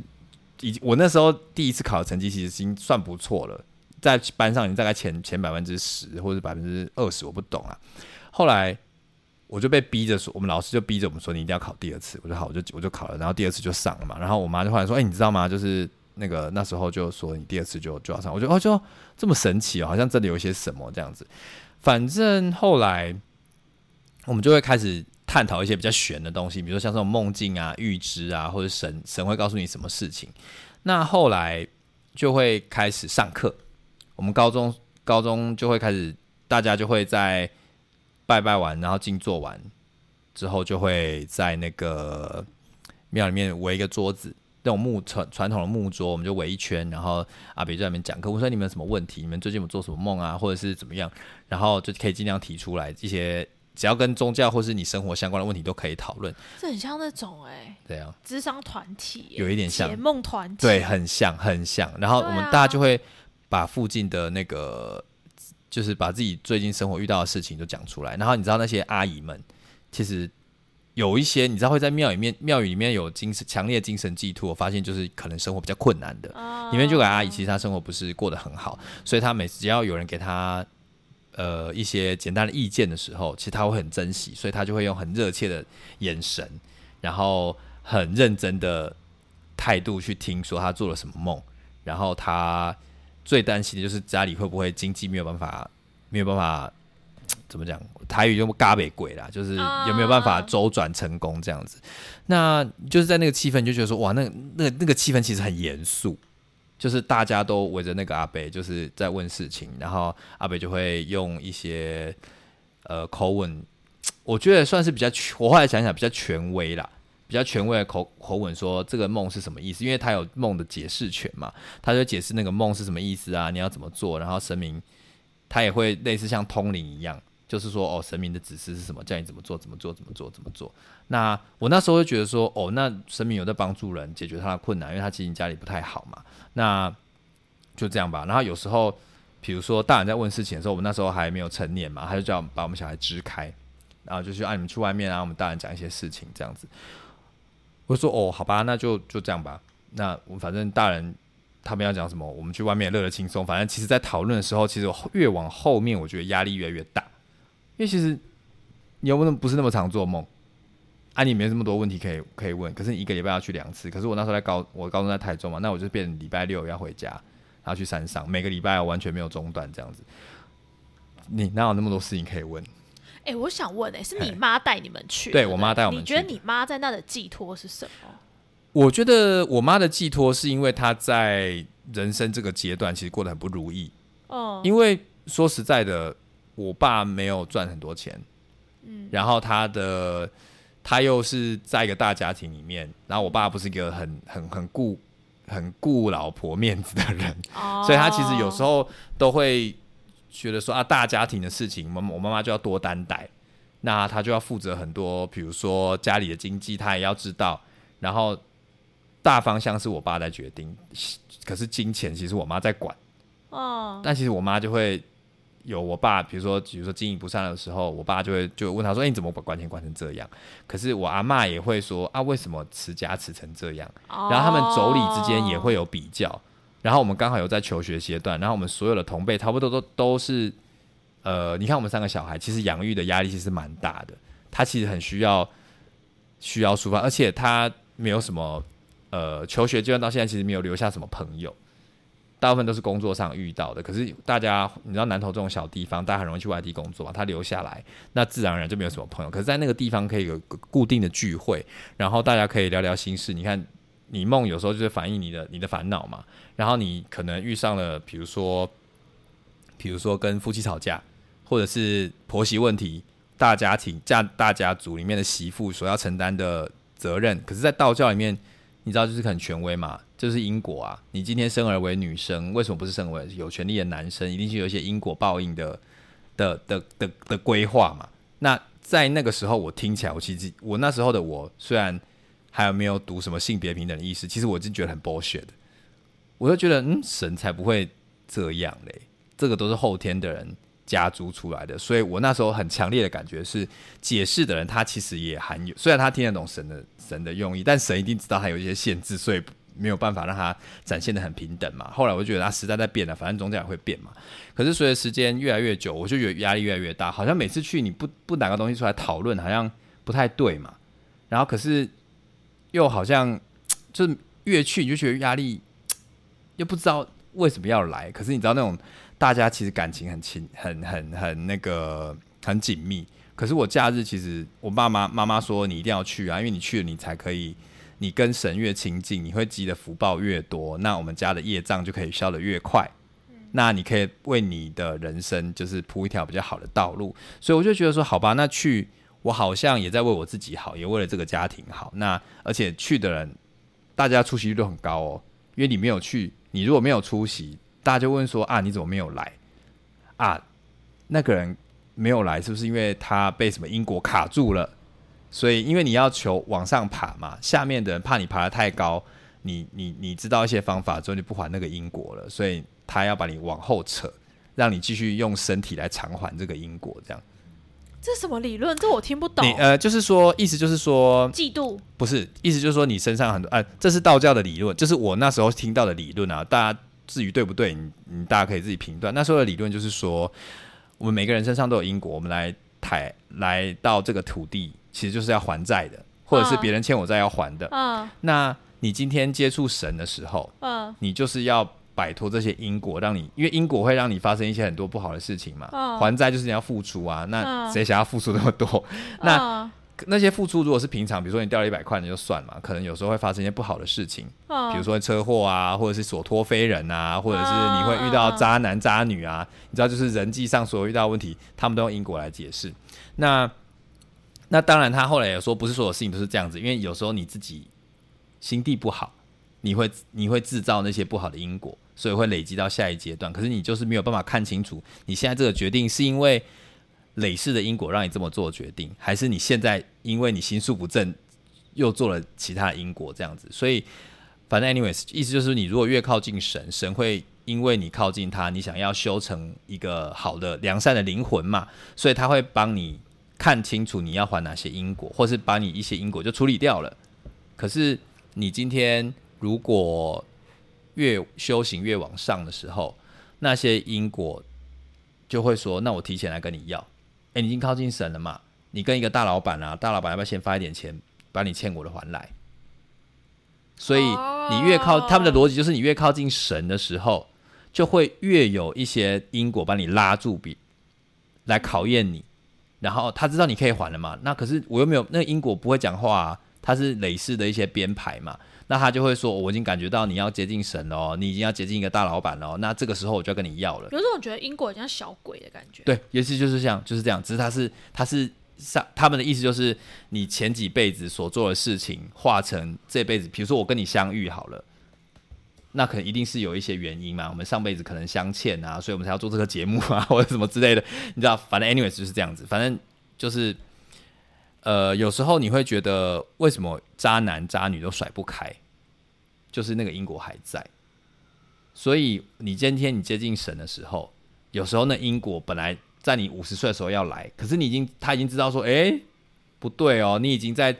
已我那时候第一次考的成绩其实已经算不错了，在班上已经大概前前百分之十或者百分之二十，我不懂啊。后来我就被逼着说，我们老师就逼着我们说，你一定要考第二次。我说好，我就我就考了，然后第二次就上了嘛。然后我妈就后来说，哎、你知道吗？就是那个那时候就说你第二次就就要上，我觉得哦，就这么神奇哦，好像真的有一些什么这样子。反正后来我们就会开始探讨一些比较玄的东西，比如说像这种梦境啊、预知啊，或者神神会告诉你什么事情。那后来就会开始上课，我们高中高中就会开始，大家就会在拜拜完，然后静坐完之后，就会在那个庙里面围一个桌子。那种木传传统的木桌，我们就围一圈，然后阿北在那边讲课。我说你们有什么问题？你们最近有做什么梦啊，或者是怎么样？然后就可以尽量提出来一些，只要跟宗教或是你生活相关的问题都可以讨论。这很像那种哎，对啊，智商团体，有一点像解梦团体，对，很像很像。然后我们大家就会把附近的那个，就是把自己最近生活遇到的事情都讲出来。然后你知道那些阿姨们，其实。有一些你知道会在庙里面，庙宇里面有精神强烈精神寄托。我发现就是可能生活比较困难的，里面就给阿姨，其实她生活不是过得很好，所以她每次只要有人给她呃一些简单的意见的时候，其实她会很珍惜，所以她就会用很热切的眼神，然后很认真的态度去听说她做了什么梦，然后她最担心的就是家里会不会经济没有办法没有办法。怎么讲？台语用“嘎北鬼”啦，就是有没有办法周转成功这样子？那就是在那个气氛，就觉得说哇，那那那个气氛其实很严肃，就是大家都围着那个阿北，就是在问事情，然后阿北就会用一些呃口吻，我觉得算是比较，我后来想想比较权威啦，比较权威的口口吻说这个梦是什么意思？因为他有梦的解释权嘛，他就解释那个梦是什么意思啊？你要怎么做？然后神明他也会类似像通灵一样。就是说，哦，神明的指示是什么？叫你怎么做，怎么做，怎么做，怎么做？那我那时候就觉得说，哦，那神明有在帮助人解决他的困难，因为他其实家里不太好嘛。那就这样吧。然后有时候，比如说大人在问事情的时候，我们那时候还没有成年嘛，他就叫把我们小孩支开，然后就去啊你们去外面啊，我们大人讲一些事情这样子。我说，哦，好吧，那就就这样吧。那我反正大人他们要讲什么，我们去外面乐得轻松。反正其实，在讨论的时候，其实越往后面，我觉得压力越来越大。因为其实你又不能不是那么常做梦，啊，你没这么多问题可以可以问。可是你一个礼拜要去两次，可是我那时候在高，我高中在台中嘛，那我就变礼拜六要回家，然后去山上，每个礼拜完全没有中断这样子。你哪有那么多事情可以问？哎，我想问，哎，是你妈带你们去？对我妈带我们。你觉得你妈在那的寄托是什么？我觉得我妈的寄托是因为她在人生这个阶段其实过得很不如意。哦，因为说实在的。我爸没有赚很多钱，嗯，然后他的他又是在一个大家庭里面，然后我爸不是一个很很很顾很顾老婆面子的人，哦，所以他其实有时候都会觉得说啊，大家庭的事情，我我妈妈就要多担待，那她就要负责很多，比如说家里的经济，她也要知道，然后大方向是我爸在决定，可是金钱其实我妈在管，哦，但其实我妈就会。有我爸，比如说，比如说经营不善的时候，我爸就会就问他说：“哎，你怎么管钱管成这样？”可是我阿妈也会说：“啊，为什么持家持成这样？”然后他们妯娌之间也会有比较。然后我们刚好有在求学阶段，然后我们所有的同辈差不多都都是，呃，你看我们三个小孩，其实养育的压力其实蛮大的。他其实很需要需要抒发，而且他没有什么呃，求学阶段到现在其实没有留下什么朋友。大部分都是工作上遇到的，可是大家你知道南投这种小地方，大家很容易去外地工作嘛，他留下来，那自然而然就没有什么朋友。可是，在那个地方可以有固定的聚会，然后大家可以聊聊心事。你看，你梦有时候就是反映你的你的烦恼嘛。然后你可能遇上了，比如说，比如说跟夫妻吵架，或者是婆媳问题，大家庭家大家族里面的媳妇所要承担的责任。可是，在道教里面，你知道就是很权威嘛。就是因果啊！你今天生而为女生，为什么不是生为有权利的男生？一定是有一些因果报应的的的的的规划嘛？那在那个时候，我听起来，我其实我那时候的我，虽然还有没有读什么性别平等的意思，其实我真觉得很 bullshit 的。我就觉得，嗯，神才不会这样嘞！这个都是后天的人加诸出来的，所以我那时候很强烈的感觉是，解释的人他其实也含有，虽然他听得懂神的神的用意，但神一定知道他有一些限制，所以。没有办法让他展现的很平等嘛？后来我就觉得他时代在变了，反正宗教也会变嘛。可是随着时间越来越久，我就觉得压力越来越大，好像每次去你不不拿个东西出来讨论，好像不太对嘛。然后可是又好像 就是越去你就觉得压力，又不知道为什么要来。可是你知道那种大家其实感情很亲、很很很那个很紧密，可是我假日其实我爸妈妈妈说你一定要去啊，因为你去了你才可以，你跟神越亲近，你会积的福报越多，那我们家的业障就可以消得越快。那你可以为你的人生就是铺一条比较好的道路，所以我就觉得说，好吧，那去我好像也在为我自己好，也为了这个家庭好。那而且去的人，大家出席率都很高哦，因为你没有去，你如果没有出席，大家就问说啊，你怎么没有来？啊，那个人没有来，是不是因为他被什么因果卡住了？所以因为你要求往上爬嘛，下面的人怕你爬得太高，你你你知道一些方法之后，你不还那个因果了，所以。他要把你往后扯，让你继续用身体来偿还这个因果，这样。这什么理论？这我听不懂。你呃，就是说，意思就是说，嫉妒不是，意思就是说，你身上很多，哎，这是道教的理论，就是我那时候听到的理论啊。大家至于对不对，你你大家可以自己评断。那时候的理论就是说，我们每个人身上都有因果，我们来抬来到这个土地，其实就是要还债的，或者是别人欠我债要还的。嗯。那你今天接触神的时候，嗯，你就是要。摆脱这些因果，让你因为因果会让你发生一些很多不好的事情嘛。还债就是你要付出啊，那谁想要付出那么多？那那些付出如果是平常，比如说你掉了一百块，你就算嘛。可能有时候会发生一些不好的事情，比如说车祸啊，或者是所托非人啊，或者是你会遇到渣男渣女啊。你知道，就是人际上所有遇到问题，他们都用因果来解释。那那当然，他后来也说，不是所有事情都是这样子，因为有时候你自己心地不好，你会你会制造那些不好的因果。所以会累积到下一阶段，可是你就是没有办法看清楚，你现在这个决定是因为累世的因果让你这么做决定，还是你现在因为你心术不正又做了其他的因果这样子？所以反正 anyways，意思就是你如果越靠近神，神会因为你靠近他，你想要修成一个好的良善的灵魂嘛，所以他会帮你看清楚你要还哪些因果，或是把你一些因果就处理掉了。可是你今天如果越修行越往上的时候，那些因果就会说：“那我提前来跟你要。”哎，你已经靠近神了嘛？你跟一个大老板啊，大老板要不要先发一点钱，把你欠我的还来？所以你越靠他们的逻辑，就是你越靠近神的时候，就会越有一些因果把你拉住，比来考验你。然后他知道你可以还了嘛？那可是我又没有那个因果不会讲话，啊，他是累世的一些编排嘛。那他就会说：“我已经感觉到你要接近神哦，你已经要接近一个大老板哦。那这个时候我就要跟你要了。”有种觉得因果像小鬼的感觉。对，也是就是这样，就是这样。只是他是他是上他们的意思就是你前几辈子所做的事情化成这辈子，比如说我跟你相遇好了，那可能一定是有一些原因嘛。我们上辈子可能相欠啊，所以我们才要做这个节目啊，或者什么之类的。你知道，反正 anyways 就是这样子。反正就是。呃，有时候你会觉得为什么渣男渣女都甩不开，就是那个因果还在。所以你今天你接近神的时候，有时候那因果本来在你五十岁的时候要来，可是你已经他已经知道说，哎，不对哦，你已经在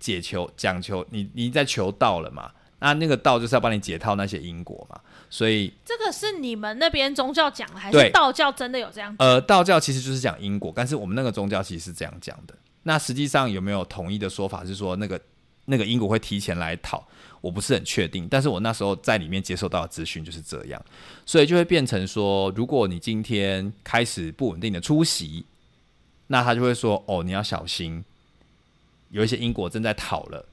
解求讲求，你你在求道了嘛？那那个道就是要帮你解套那些因果嘛。所以这个是你们那边宗教讲的，还是道教真的有这样？呃，道教其实就是讲因果，但是我们那个宗教其实是这样讲的。那实际上有没有统一的说法？是说那个那个因果会提前来讨，我不是很确定。但是我那时候在里面接受到的资讯就是这样，所以就会变成说，如果你今天开始不稳定的出席，那他就会说：“哦，你要小心，有一些因果正在讨了。”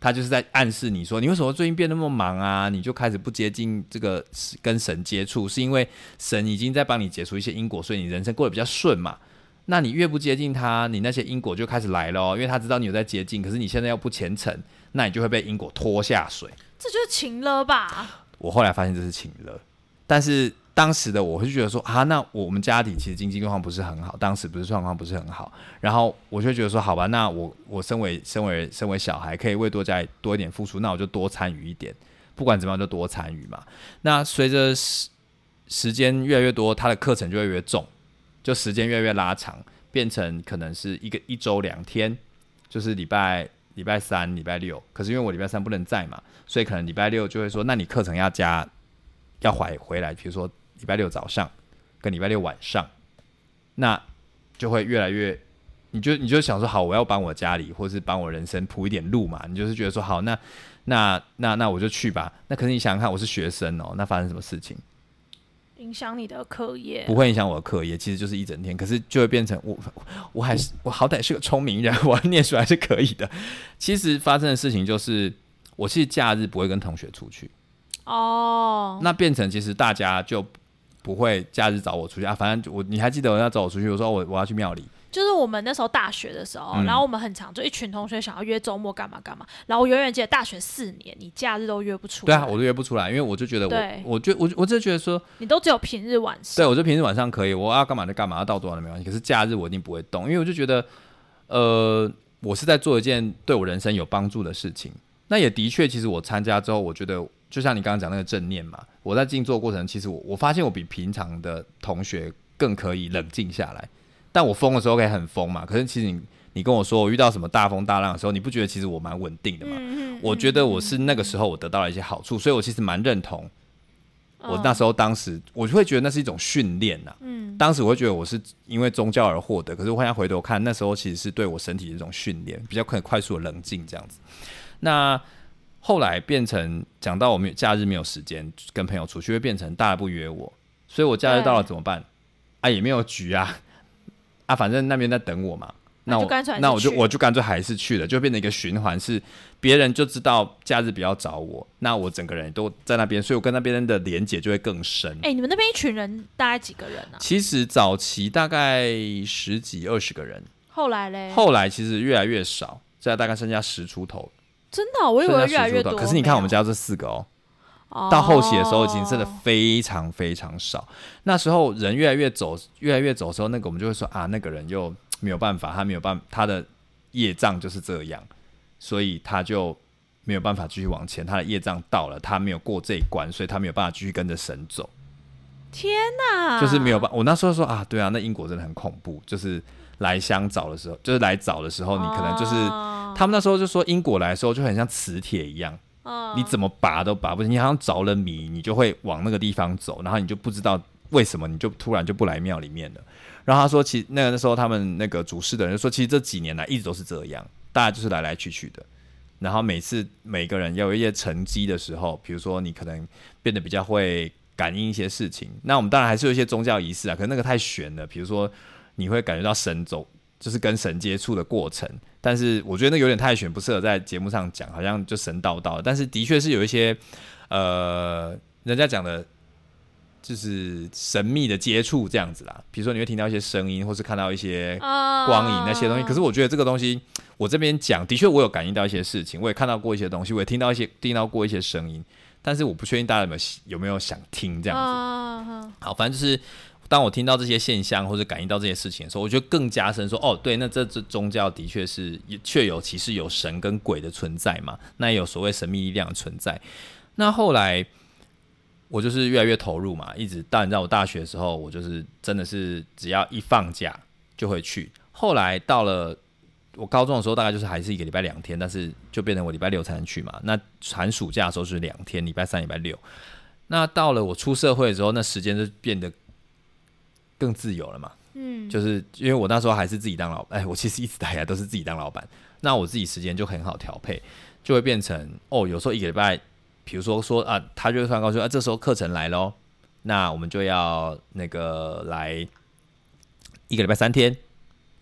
他就是在暗示你说：“你为什么最近变那么忙啊？你就开始不接近这个跟神接触，是因为神已经在帮你解除一些因果，所以你人生过得比较顺嘛。”那你越不接近他，你那些因果就开始来了，因为他知道你有在接近，可是你现在又不虔诚，那你就会被因果拖下水。这就是情了吧？我后来发现这是情了，但是当时的我会觉得说啊，那我们家庭其实经济状况不是很好，当时不是状况不是很好，然后我就觉得说，好吧，那我我身为身为身为小孩，可以为多家多一点付出，那我就多参与一点，不管怎么样就多参与嘛。那随着时时间越来越多，他的课程就会越重。就时间越来越拉长，变成可能是一个一周两天，就是礼拜礼拜三、礼拜六。可是因为我礼拜三不能在嘛，所以可能礼拜六就会说，那你课程要加，要回回来。比如说礼拜六早上跟礼拜六晚上，那就会越来越，你就你就想说，好，我要帮我家里或是帮我人生铺一点路嘛。你就是觉得说，好，那那那那我就去吧。那可是你想想看，我是学生哦，那发生什么事情？影响你的课业，不会影响我的课业，其实就是一整天，可是就会变成我，我还是我好歹是个聪明人，我念书还是可以的。其实发生的事情就是，我其实假日不会跟同学出去，哦，那变成其实大家就不会假日找我出去啊。反正我你还记得我要找我出去，我说我我要去庙里。就是我们那时候大学的时候，然后我们很常就一群同学想要约周末干嘛干嘛，然后我永远记得大学四年，你假日都约不出。对啊，我都约不出来，因为我就觉得我，我就我我就觉得说，你都只有平日晚上。对，我就平日晚上可以，我要干嘛就干嘛，要到多晚都没关系。可是假日我一定不会动，因为我就觉得，呃，我是在做一件对我人生有帮助的事情。那也的确，其实我参加之后，我觉得就像你刚刚讲那个正念嘛，我在静坐过程，其实我我发现我比平常的同学更可以冷静下来。但我疯的时候可以很疯嘛？可是其实你你跟我说我遇到什么大风大浪的时候，你不觉得其实我蛮稳定的吗？我觉得我是那个时候我得到了一些好处，所以我其实蛮认同。我那时候当时我就会觉得那是一种训练呐。嗯，当时我会觉得我是因为宗教而获得，可是我现在回头看，那时候其实是对我身体的一种训练，比较可以快速的冷静这样子。那后来变成讲到我们假日没有时间跟朋友出去，会变成大家不约我，所以我假日到了怎么办？啊，也没有局啊。啊，反正那边在等我嘛，那我那我就我就干脆还是去了，就变成一个循环，是别人就知道假日比较找我，那我整个人都在那边，所以我跟那边的连接就会更深。哎，你们那边一群人大概几个人呢？其实早期大概十几二十个人，后来嘞？后来其实越来越少，现在大概剩下十出头。真的，我以为越来越多。可是你看我们家这四个哦。到后期的时候，已经真的非常非常少。那时候人越来越走，越来越走的时候，那个我们就会说啊，那个人又没有办法，他没有办，他的业障就是这样，所以他就没有办法继续往前。他的业障到了，他没有过这一关，所以他没有办法继续跟着神走。天哪！就是没有办。我那时候说啊，对啊，那英国真的很恐怖。就是来香找的时候，就是来找的时候，你可能就是他们那时候就说英国来的时候就很像磁铁一样。你怎么拔都拔不，你好像着了迷，你就会往那个地方走，然后你就不知道为什么，你就突然就不来庙里面了。然后他说，其实那个那时候他们那个主事的人说，其实这几年来一直都是这样，大家就是来来去去的。然后每次每个人要有一些成绩的时候，比如说你可能变得比较会感应一些事情，那我们当然还是有一些宗教仪式啊，可是那个太玄了。比如说你会感觉到神走，就是跟神接触的过程。但是我觉得那有点太玄，不适合在节目上讲，好像就神叨叨。但是的确是有一些，呃，人家讲的，就是神秘的接触这样子啦。比如说你会听到一些声音，或是看到一些光影那些东西。可是我觉得这个东西，我这边讲的确我有感应到一些事情，我也看到过一些东西，我也听到一些听到过一些声音。但是我不确定大家有没有有没有想听这样子。好，反正就是。当我听到这些现象或者感应到这些事情的时候，我就更加深说：哦，对，那这这宗教的确是确有其事，有神跟鬼的存在嘛？那也有所谓神秘力量的存在。那后来我就是越来越投入嘛，一直到你知道我大学的时候，我就是真的是只要一放假就会去。后来到了我高中的时候，大概就是还是一个礼拜两天，但是就变成我礼拜六才能去嘛。那寒暑假的时候是两天，礼拜三、礼拜六。那到了我出社会的时候，那时间就变得。更自由了嘛？嗯，就是因为我那时候还是自己当老，哎，我其实一直大家都是自己当老板，那我自己时间就很好调配，就会变成哦，有时候一个礼拜，比如说说啊，他就会突然告诉啊，这时候课程来喽，那我们就要那个来一个礼拜三天，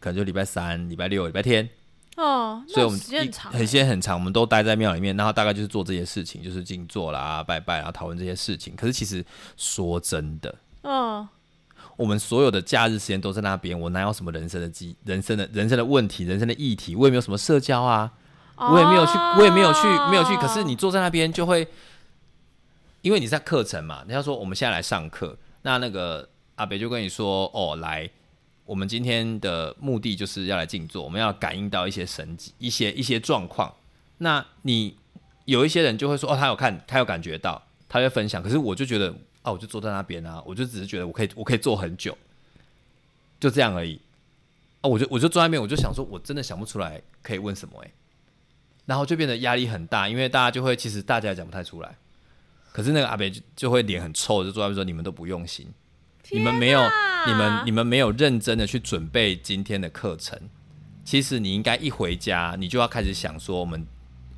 可能就礼拜三、礼拜六、礼拜天哦，所以我们时间很长，很时间很长，我们都待在庙里面，然后大概就是做这些事情，就是静坐啦、拜拜啊、讨论这些事情。可是其实说真的，嗯。我们所有的假日时间都在那边，我哪有什么人生的机、人生的人生的问题、人生的议题？我也没有什么社交啊，我也没有去，我也没有去，没有去。可是你坐在那边就会，因为你在课程嘛，人家说我们现在来上课，那那个阿北就跟你说，哦，来，我们今天的目的就是要来静坐，我们要感应到一些神迹、一些一些状况。那你有一些人就会说，哦，他有看，他有感觉到，他会分享。可是我就觉得。啊，我就坐在那边啊，我就只是觉得我可以，我可以坐很久，就这样而已。啊，我就我就坐在那边，我就想说，我真的想不出来可以问什么哎，然后就变得压力很大，因为大家就会其实大家也讲不太出来，可是那个阿北就就会脸很臭，就坐那边说你们都不用心，你们没有你们你们没有认真的去准备今天的课程。其实你应该一回家，你就要开始想说，我们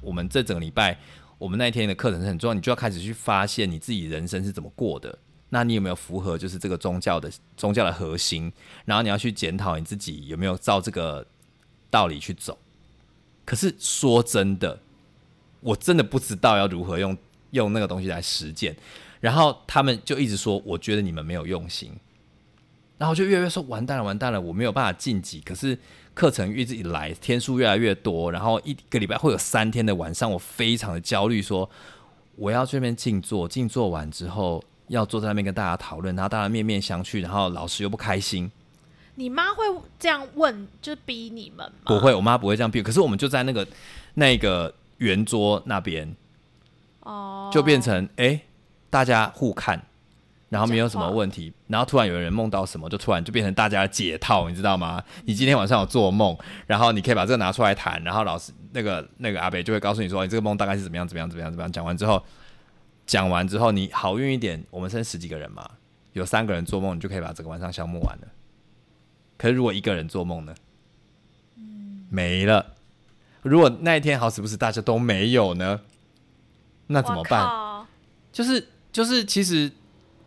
我们这整个礼拜。我们那一天的课程是很重要，你就要开始去发现你自己人生是怎么过的，那你有没有符合就是这个宗教的宗教的核心？然后你要去检讨你自己有没有照这个道理去走。可是说真的，我真的不知道要如何用用那个东西来实践。然后他们就一直说，我觉得你们没有用心。然后就越来越说完蛋了，完蛋了，我没有办法晋级。可是课程一直以来天数越来越多，然后一个礼拜会有三天的晚上，我非常的焦虑，说我要这边静坐，静坐完之后要坐在那边跟大家讨论，然后大家面面相觑，然后老师又不开心。你妈会这样问，就逼你们吗？不会，我妈不会这样逼。可是我们就在那个那个圆桌那边，哦，就变成哎，大家互看。然后没有什么问题，然后突然有人梦到什么，就突然就变成大家的解套，你知道吗？你今天晚上有做梦，然后你可以把这个拿出来谈，然后老师那个那个阿北就会告诉你说，你这个梦大概是怎么样怎么样怎么样怎么样。讲完之后，讲完之后你好运一点，我们剩十几个人嘛，有三个人做梦，你就可以把这个晚上消磨完了。可是如果一个人做梦呢？没了。如果那一天好死不死大家都没有呢？那怎么办？就是就是其实。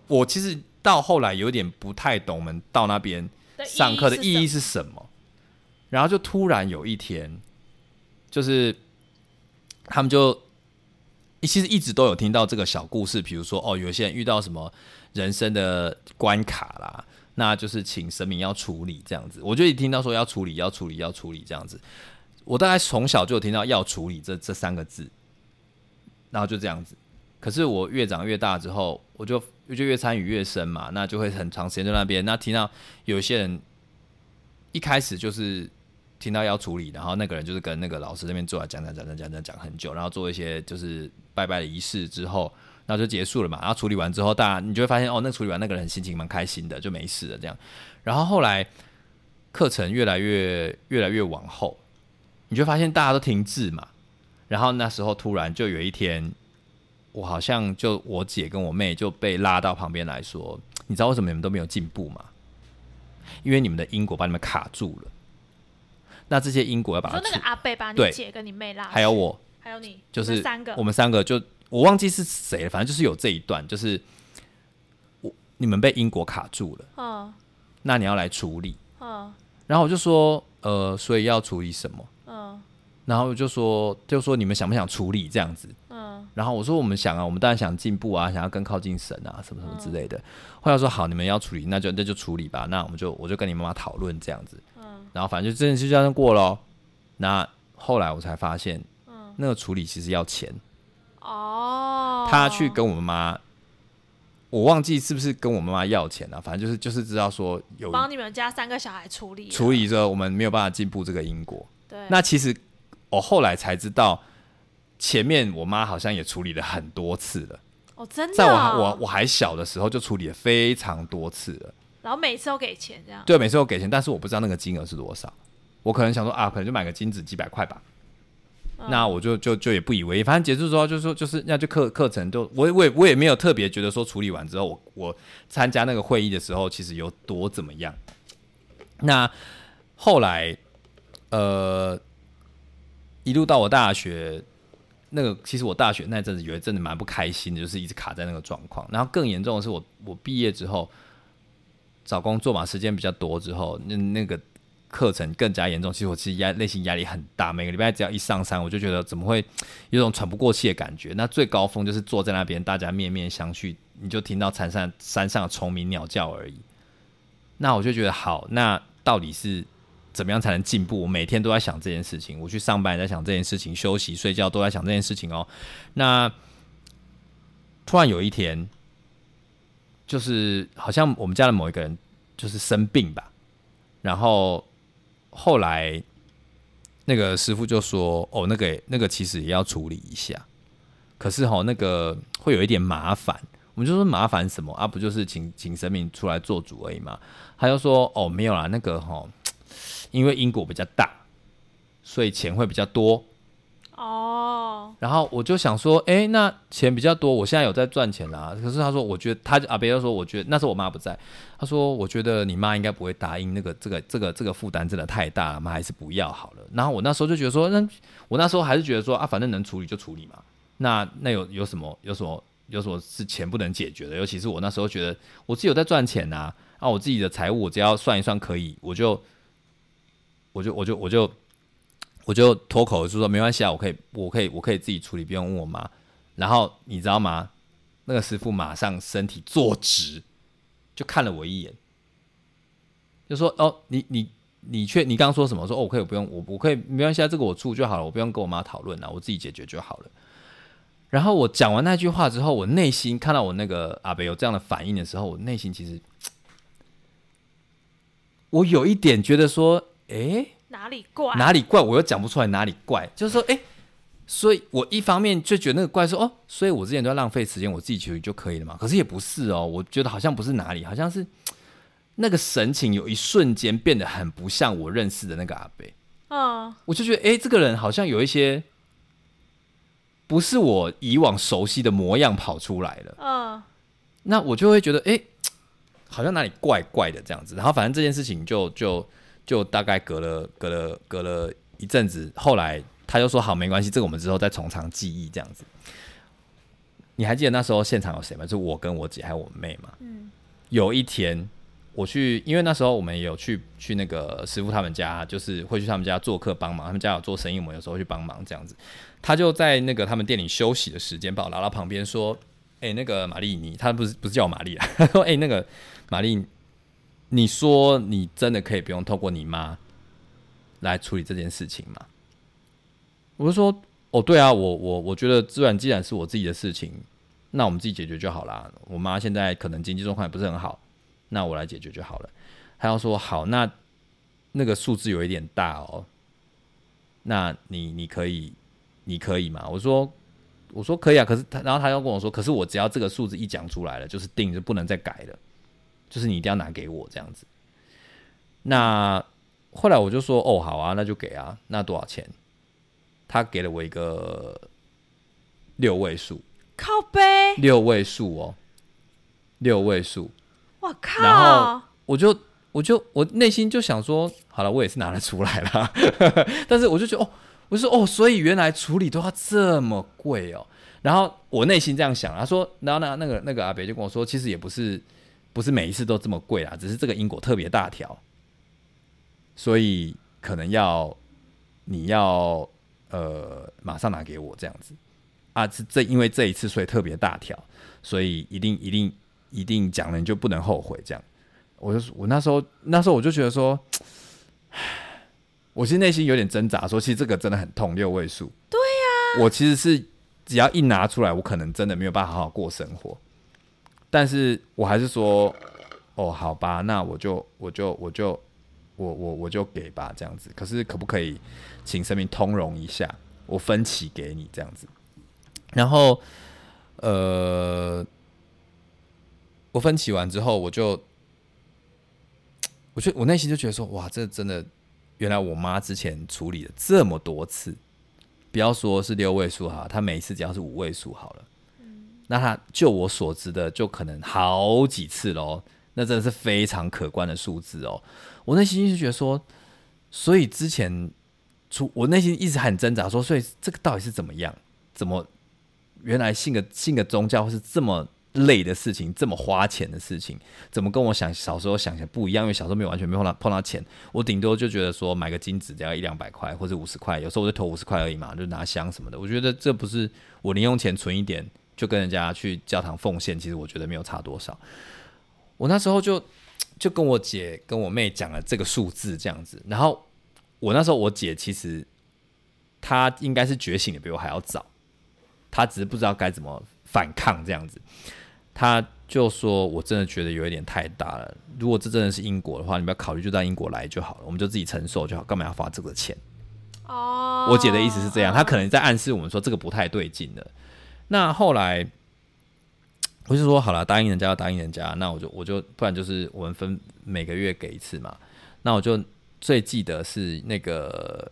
我其实到后来有点不太懂，我们到那边上课的意义是什么。然后就突然有一天，就是他们就其实一直都有听到这个小故事，比如说哦，有些人遇到什么人生的关卡啦，那就是请神明要处理这样子。我就一听到说要处理，要处理，要处理这样子。我大概从小就有听到要处理这这三个字，然后就这样子。可是我越长越大之后，我就。就越参与越深嘛，那就会很长时间在那边。那听到有些人一开始就是听到要处理，然后那个人就是跟那个老师那边坐来讲讲讲讲讲讲讲很久，然后做一些就是拜拜的仪式之后，然后就结束了嘛。然后处理完之后，大家你就会发现哦，那处理完那个人心情蛮开心的，就没事了这样。然后后来课程越来越越来越往后，你就发现大家都停滞嘛。然后那时候突然就有一天。我好像就我姐跟我妹就被拉到旁边来说，你知道为什么你们都没有进步吗？因为你们的因果把你们卡住了。那这些因果要把它说那个阿贝把你姐跟你妹拉，还有我，还有你，就是三个，我们三个。就我忘记是谁了，反正就是有这一段，就是我你们被因果卡住了，嗯，那你要来处理，嗯，然后我就说，呃，所以要处理什么？嗯，然后就说就说你们想不想处理这样子？嗯然后我说我们想啊，我们当然想进步啊，想要更靠近神啊，什么什么之类的。后来说好，你们要处理，那就那就处理吧。那我们就我就跟你妈妈讨论这样子。嗯。然后反正就这件事就这样过喽。那后来我才发现，嗯，那个处理其实要钱。哦。他去跟我妈妈，我忘记是不是跟我妈妈要钱了。反正就是就是知道说有帮你们家三个小孩处理处理着，我们没有办法进步这个因果。对。那其实我后来才知道。前面我妈好像也处理了很多次了，哦，真的，在我我我还小的时候就处理了非常多次了，然后每次都给钱这样，对，每次都给钱，但是我不知道那个金额是多少，我可能想说啊，可能就买个金子几百块吧，那我就就就也不以为意，反正结束之后就说就是那就课课程都我我也我也没有特别觉得说处理完之后我我参加那个会议的时候其实有多怎么样，那后来呃一路到我大学。那个其实我大学那阵子有一阵子蛮不开心的，就是一直卡在那个状况。然后更严重的是，我我毕业之后找工作嘛，时间比较多之后，那那个课程更加严重。其实我其实压内心压力很大，每个礼拜只要一上山，我就觉得怎么会有种喘不过气的感觉。那最高峰就是坐在那边，大家面面相觑，你就听到山上山上的虫鸣鸟叫而已。那我就觉得好，那到底是？怎么样才能进步？我每天都在想这件事情。我去上班也在想这件事情，休息、睡觉都在想这件事情哦。那突然有一天，就是好像我们家的某一个人就是生病吧，然后后来那个师傅就说：“哦，那个那个其实也要处理一下，可是哈，那个会有一点麻烦。”我们就说麻烦什么啊？不就是请请神明出来做主而已嘛？他就说：“哦，没有啦，那个哈。”因为因果比较大，所以钱会比较多。哦。然后我就想说，哎，那钱比较多，我现在有在赚钱啦。可是他说，我觉得他阿别又说，我觉得那时候我妈不在。他说，我觉得你妈应该不会答应那个这个这个这个负担真的太大了，妈还是不要好了。然后我那时候就觉得说，那我那时候还是觉得说啊，反正能处理就处理嘛。那那有有什么有什么有什么是钱不能解决的？尤其是我那时候觉得我自己有在赚钱呐，啊，我自己的财务我只要算一算可以，我就我就我就我就我就脱口就说没关系啊，我可以我可以我可以自己处理，不用问我妈。然后你知道吗？那个师傅马上身体坐直，就看了我一眼，就说：“哦，你你你却你刚刚说什么？说哦，我可以不用，我我可以没关系啊，这个我出就好了，我不用跟我妈讨论了，我自己解决就好了。”然后我讲完那句话之后，我内心看到我那个阿北有这样的反应的时候，我内心其实 我有一点觉得说：“哎，哪里怪？哪里怪？我又讲不出来哪里怪。”就是说：“哎。”所以，我一方面就觉得那个怪说哦，所以我之前都在浪费时间，我自己处理就可以了嘛。可是也不是哦，我觉得好像不是哪里，好像是那个神情有一瞬间变得很不像我认识的那个阿贝。嗯，我就觉得哎，这个人好像有一些不是我以往熟悉的模样跑出来了。嗯，那我就会觉得哎，好像哪里怪怪的这样子。然后反正这件事情就就就大概隔了隔了隔了一阵子，后来。他就说好，没关系，这个我们之后再从长计议这样子。你还记得那时候现场有谁吗？就我跟我姐还有我妹嘛。嗯。有一天我去，因为那时候我们也有去去那个师傅他们家，就是会去他们家做客帮忙。他们家有做生意，我们有时候去帮忙这样子。他就在那个他们店里休息的时间，把我拉到旁边说：“哎，那个玛丽，你他不是不是叫我玛丽啊？他 说：哎，那个玛丽，你说你真的可以不用透过你妈来处理这件事情吗？”我就说，哦，对啊，我我我觉得，自然既然是我自己的事情，那我们自己解决就好啦。我妈现在可能经济状况也不是很好，那我来解决就好了。他要说好，那那个数字有一点大哦，那你你可以你可以吗？我说我说可以啊，可是他然后他又跟我说，可是我只要这个数字一讲出来了，就是定就不能再改了，就是你一定要拿给我这样子。那后来我就说，哦，好啊，那就给啊，那多少钱？他给了我一个六位数，靠背六位数哦，六位数，我靠！然后我就我就我内心就想说，好了，我也是拿得出来了，但是我就觉得哦，我说哦，所以原来处理都要这么贵哦。然后我内心这样想，他说，然后呢，那个那个阿北就跟我说，其实也不是不是每一次都这么贵啊，只是这个因果特别大条，所以可能要你要。呃，马上拿给我这样子啊！这这因为这一次所以特别大条，所以一定一定一定讲了你就不能后悔这样。我就我那时候那时候我就觉得说，我其实内心有点挣扎，说其实这个真的很痛，六位数。对呀，我其实是只要一拿出来，我可能真的没有办法好好过生活。但是我还是说，哦，好吧，那我就我就我就。我我我就给吧，这样子。可是可不可以请神明通融一下？我分期给你这样子。然后，呃，我分期完之后，我就，我就我内心就觉得说，哇，这真的，原来我妈之前处理了这么多次，不要说是六位数哈，她每一次只要是五位数好了，那他就我所知的，就可能好几次喽。那真的是非常可观的数字哦。我内心就觉得说，所以之前出我内心一直很挣扎，说，所以这个到底是怎么样？怎么原来信个信个宗教是这么累的事情，这么花钱的事情？怎么跟我想小时候想的不一样？因为小时候没有完全没碰到碰到钱，我顶多就觉得说买个金子只要一两百块或者五十块，有时候我就投五十块而已嘛，就拿香什么的。我觉得这不是我零用钱存一点就跟人家去教堂奉献，其实我觉得没有差多少。我那时候就。就跟我姐跟我妹讲了这个数字这样子，然后我那时候我姐其实她应该是觉醒的比我还要早，她只是不知道该怎么反抗这样子，她就说我真的觉得有一点太大了，如果这真的是英国的话，你不要考虑就到英国来就好了，我们就自己承受就好，干嘛要花这个钱？哦，我姐的意思是这样，她可能在暗示我们说这个不太对劲的。那后来。我就说好了，答应人家要答应人家，那我就我就不然就是我们分每个月给一次嘛。那我就最记得是那个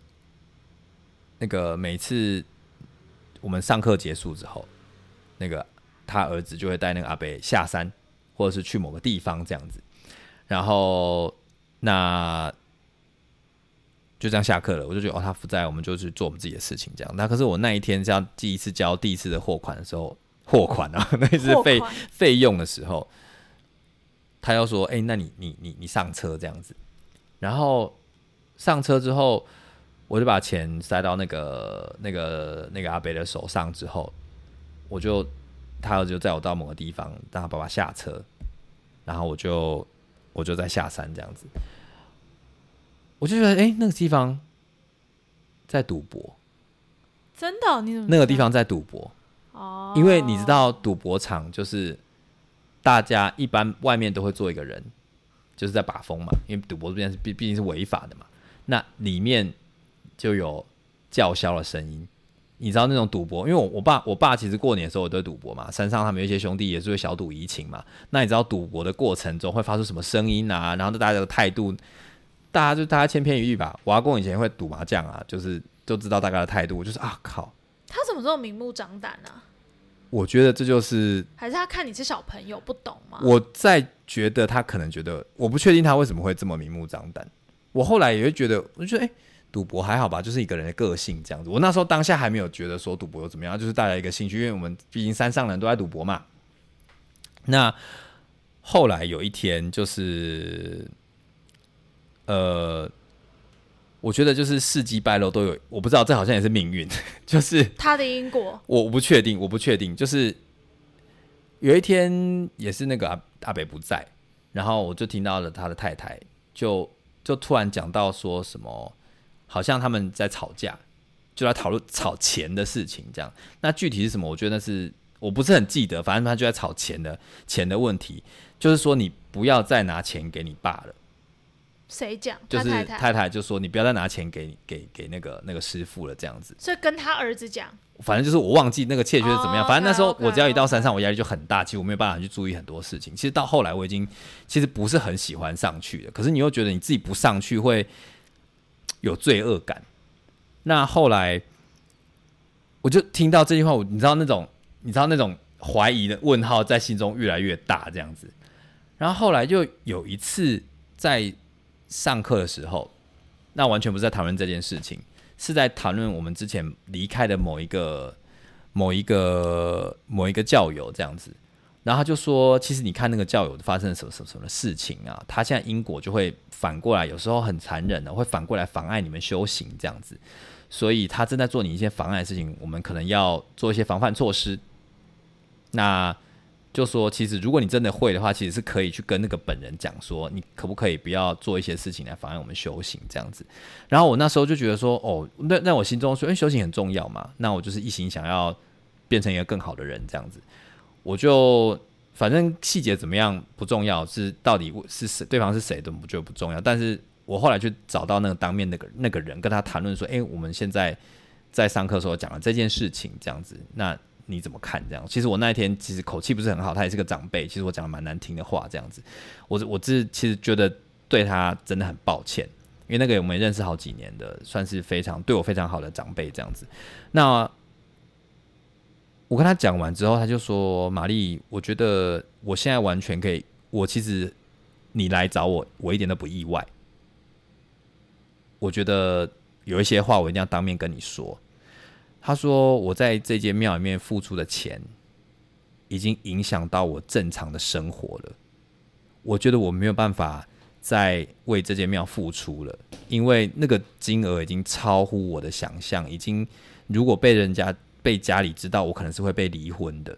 那个每次我们上课结束之后，那个他儿子就会带那个阿北下山，或者是去某个地方这样子。然后那就这样下课了，我就觉得哦，他不在，我们就去做我们自己的事情这样。那可是我那一天这样第一次交第一次的货款的时候。货款啊，那一次费费用的时候，他要说：“哎、那你你你你上车这样子。”然后上车之后，我就把钱塞到那个那个那个阿北的手上之后，我就他儿子就载我到某个地方，让他爸爸下车，然后我就我就再下山这样子。我就觉得，哎、那个地方在赌博，真的哦、你怎么那个地方在赌博。哦，因为你知道赌博场就是大家一般外面都会做一个人，就是在把风嘛，因为赌博这边是毕毕竟是违法的嘛，那里面就有叫嚣的声音。你知道那种赌博，因为我我爸我爸其实过年的时候我都会赌博嘛，山上他们有一些兄弟也是会小赌怡情嘛。那你知道赌博的过程中会发出什么声音啊？然后大家的态度，大家就大家千篇一律吧。我阿公以前会赌麻将啊，就是都知道大家的态度，就是啊靠，他怎么这么明目张胆呢、我觉得这就是还是他看你是小朋友不懂吗？我在觉得他可能觉得，我不确定他为什么会这么明目张胆。我后来也会觉得，我就觉得，哎、赌博还好吧，就是一个人的个性这样子。我那时候当下还没有觉得说赌博有怎么样，就是带来一个兴趣，因为我们毕竟山上人都在赌博嘛。那后来有一天，就是，呃，我觉得就是事迹败露都有，我不知道这好像也是命运，就是他的因果我不确定，我不确定。就是有一天也是那个阿阿北不在，然后我就听到了他的太太就就突然讲到说什么，好像他们在吵架，就在讨论吵钱的事情这样。那具体是什么？我觉得那是我不是很记得，反正他就在吵钱的钱的问题，就是说你不要再拿钱给你爸了。谁讲？就是太太。太太就说你不要再拿钱给给给那个那个师傅了，这样子。所以跟他儿子讲，反正就是我忘记那个窃缺是怎么样。哦反正那时候我只要一到山上，我压力就很大，其实我没有办法去注意很多事情。其实到后来我已经其实不是很喜欢上去的，可是你又觉得你自己不上去会有罪恶感。那后来我就听到这句话，我你知道那种你知道那种怀疑的问号在心中越来越大，这样子。然后后来就有一次在上课的时候，那完全不是在讨论这件事情，是在谈论我们之前离开的某一个、某一个、某一个教友这样子。然后他就说，其实你看那个教友发生了什么什么什么事情啊，他现在因果就会反过来，有时候很残忍的，会反过来妨碍你们修行这样子。所以他正在做你一些妨碍的事情，我们可能要做一些防范措施。那就说，其实如果你真的会的话，其实是可以去跟那个本人讲说，你可不可以不要做一些事情来妨碍我们修行这样子。然后我那时候就觉得说，哦，那 那我心中说，因为修行很重要嘛，那我就是一心想要变成一个更好的人这样子。我就反正细节怎么样不重要，是到底是谁对方是谁都不觉得不重要。但是我后来去找到那个当面那个那个人，跟他谈论说，诶，我们现在在上课时候讲了这件事情，这样子，那你怎么看？这样，其实我那一天其实口气不是很好，他也是个长辈，其实我讲的蛮难听的话，这样子，我我这其实觉得对他真的很抱歉，因为那个我们认识好几年的，算是非常对我非常好的长辈这样子。那我跟他讲完之后，他就说：“玛丽，我觉得我现在完全可以，我其实你来找我，我一点都不意外。我觉得有一些话我一定要当面跟你说。”他说：“我在这间庙里面付出的钱，已经影响到我正常的生活了。我觉得我没有办法再为这间庙付出了，因为那个金额已经超乎我的想象，已经如果被人家被家里知道，我可能是会被离婚的。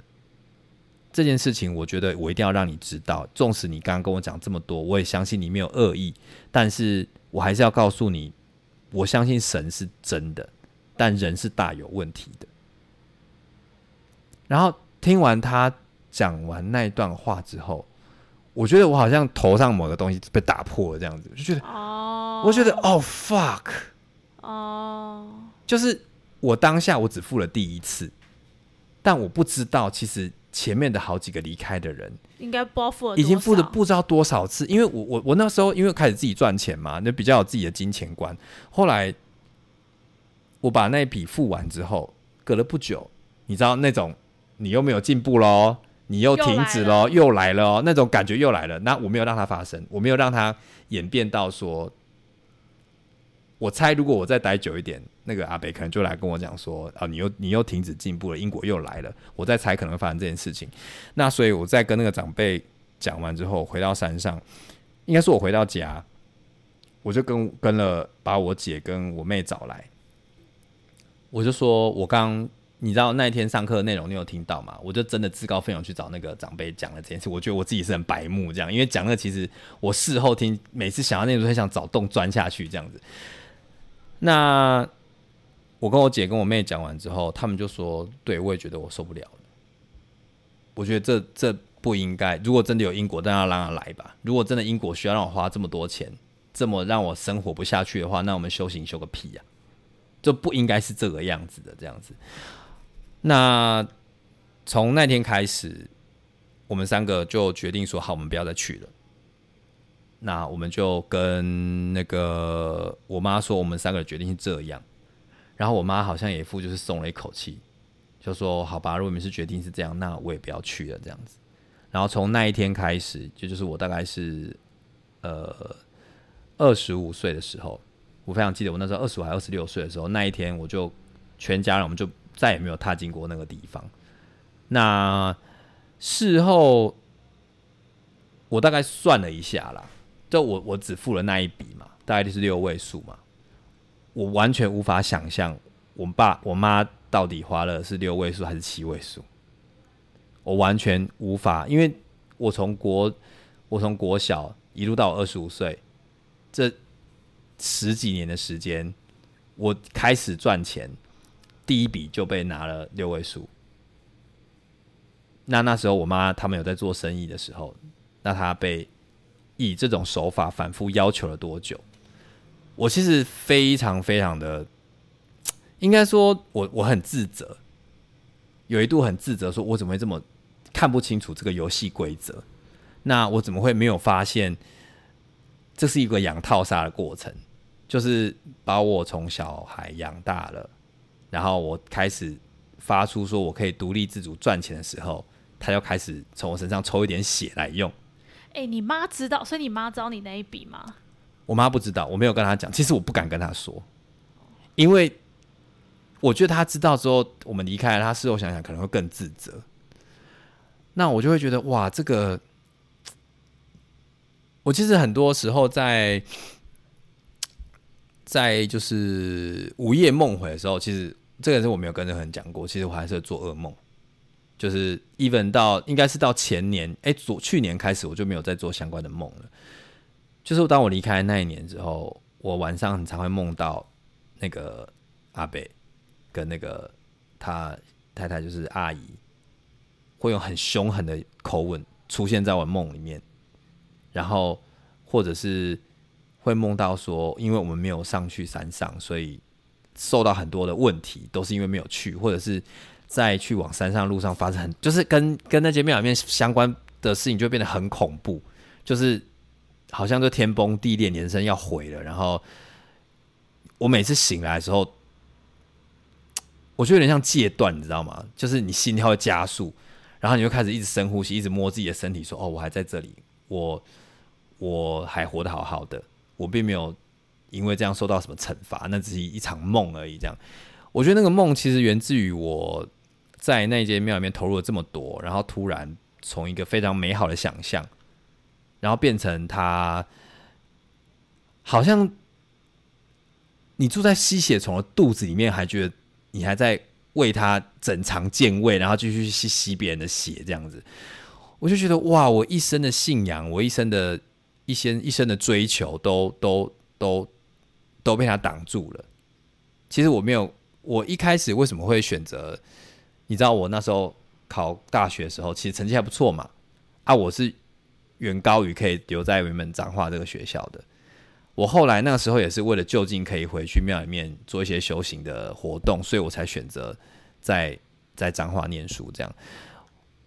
这件事情，我觉得我一定要让你知道。纵使你刚刚跟我讲这么多，我也相信你没有恶意，但是我还是要告诉你，我相信神是真的，但人是大有问题的。然后听完他讲完那一段话之后，我觉得我好像头上某个东西被打破了，这样子，就觉得，哦，我觉得哦 fuck，哦，就是我当下我只付了第一次，但我不知道其实前面的好几个离开的人应该不知道付了已经付了不知道多少次，因为我我我那时候因为开始自己赚钱嘛，那比较有自己的金钱观。后来我把那一笔付完之后，隔了不久，你知道那种你又没有进步喽，你又又停止喽，又来了哦，那种感觉又来了。那我没有让它发生，我没有让它演变到说，我猜如果我再待久一点，那个阿北可能就来跟我讲说，啊，你又你又停止进步了，英国又来了。我在猜可能发生这件事情。那所以我在跟那个长辈讲完之后，回到山上，应该是我回到家，我就跟跟了把我姐跟我妹找来，我就说我刚。你知道那一天上课的内容，你有听到吗？我就真的自告奋勇去找那个长辈讲了这件事。我觉得我自己是很白目这样，因为讲那其实我事后听，每次想到那种很想找洞钻下去这样子。那我跟我姐跟我妹讲完之后，他们就说：“对我也觉得我受不了了。”我觉得这这不应该。如果真的有因果，但要让他来吧。如果真的因果需要让我花这么多钱，这么让我生活不下去的话，那我们修行修个屁呀！就不应该是这个样子的这样子。那从那天开始，我们三个就决定说好，我们不要再去了。那我们就跟那个我妈说，我们三个的决定是这样。然后我妈好像也副就是松了一口气，就说：“好吧，如果你们是决定是这样，那我也不要去了。”这样子。然后从那一天开始，就就是我大概是呃二十五岁的时候，我非常记得我那时候二十五还二十六岁的时候，那一天我就全家人我们就。再也没有踏进过那个地方。那事后，我大概算了一下啦，就我我只付了那一笔嘛，大概就是六位数嘛。我完全无法想象，我爸我妈到底花了是六位数还是七位数。我完全无法，因为我从国我从国小一路到二十五岁，这十几年的时间，我开始赚钱。第一笔就被拿了六位数，那那时候我妈他们有在做生意的时候，那他被以这种手法反复要求了多久？我其实非常非常的，应该说我我很自责，有一度很自责，说我怎么会这么看不清楚这个游戏规则？那我怎么会没有发现这是一个养套杀的过程？就是把我从小孩养大了。然后我开始发出说我可以独立自主赚钱的时候，他就开始从我身上抽一点血来用。哎，你妈知道，所以你妈知道你那一笔吗？我妈不知道，我没有跟她讲。其实我不敢跟她说，因为我觉得她知道之后，我们离开了，她事后想想可能会更自责。那我就会觉得哇，这个我其实很多时候在。在就是午夜梦回的时候，其实这个是我没有跟任何人讲过。其实我还是做噩梦，就是 even 到应该是到前年，哎，昨去年开始我就没有再做相关的梦了。就是当我离开那一年之后，我晚上很常会梦到那个阿北跟那个他太太，就是阿姨，会用很凶狠的口吻出现在我梦里面，然后或者是。会梦到说，因为我们没有上去山上，所以受到很多的问题，都是因为没有去，或者是在去往山上路上发生很，就是跟跟那间庙里面相关的事情，就变得很恐怖，就是好像就天崩地裂，人生要毁了。然后我每次醒来的时候，我就有点像戒断，你知道吗？就是你心跳会加速，然后你就开始一直深呼吸，一直摸自己的身体，说：“哦，我还在这里，我我还活得好好的。”我并没有因为这样受到什么惩罚，那只是一场梦而已。这样，我觉得那个梦其实源自于我在那间庙里面投入了这么多，然后突然从一个非常美好的想象，然后变成他好像你住在吸血虫的肚子里面，还觉得你还在为他整肠健胃，然后继续吸吸别人的血，这样子，我就觉得哇，我一生的信仰，我一生的。一些一生的追求都都都都被他挡住了。其实我没有，我一开始为什么会选择？你知道我那时候考大学的时候，其实成绩还不错嘛。啊，我是远高于可以留在原本彰化这个学校的。我后来那个时候也是为了就近可以回去庙里面做一些修行的活动，所以我才选择在在彰化念书。这样，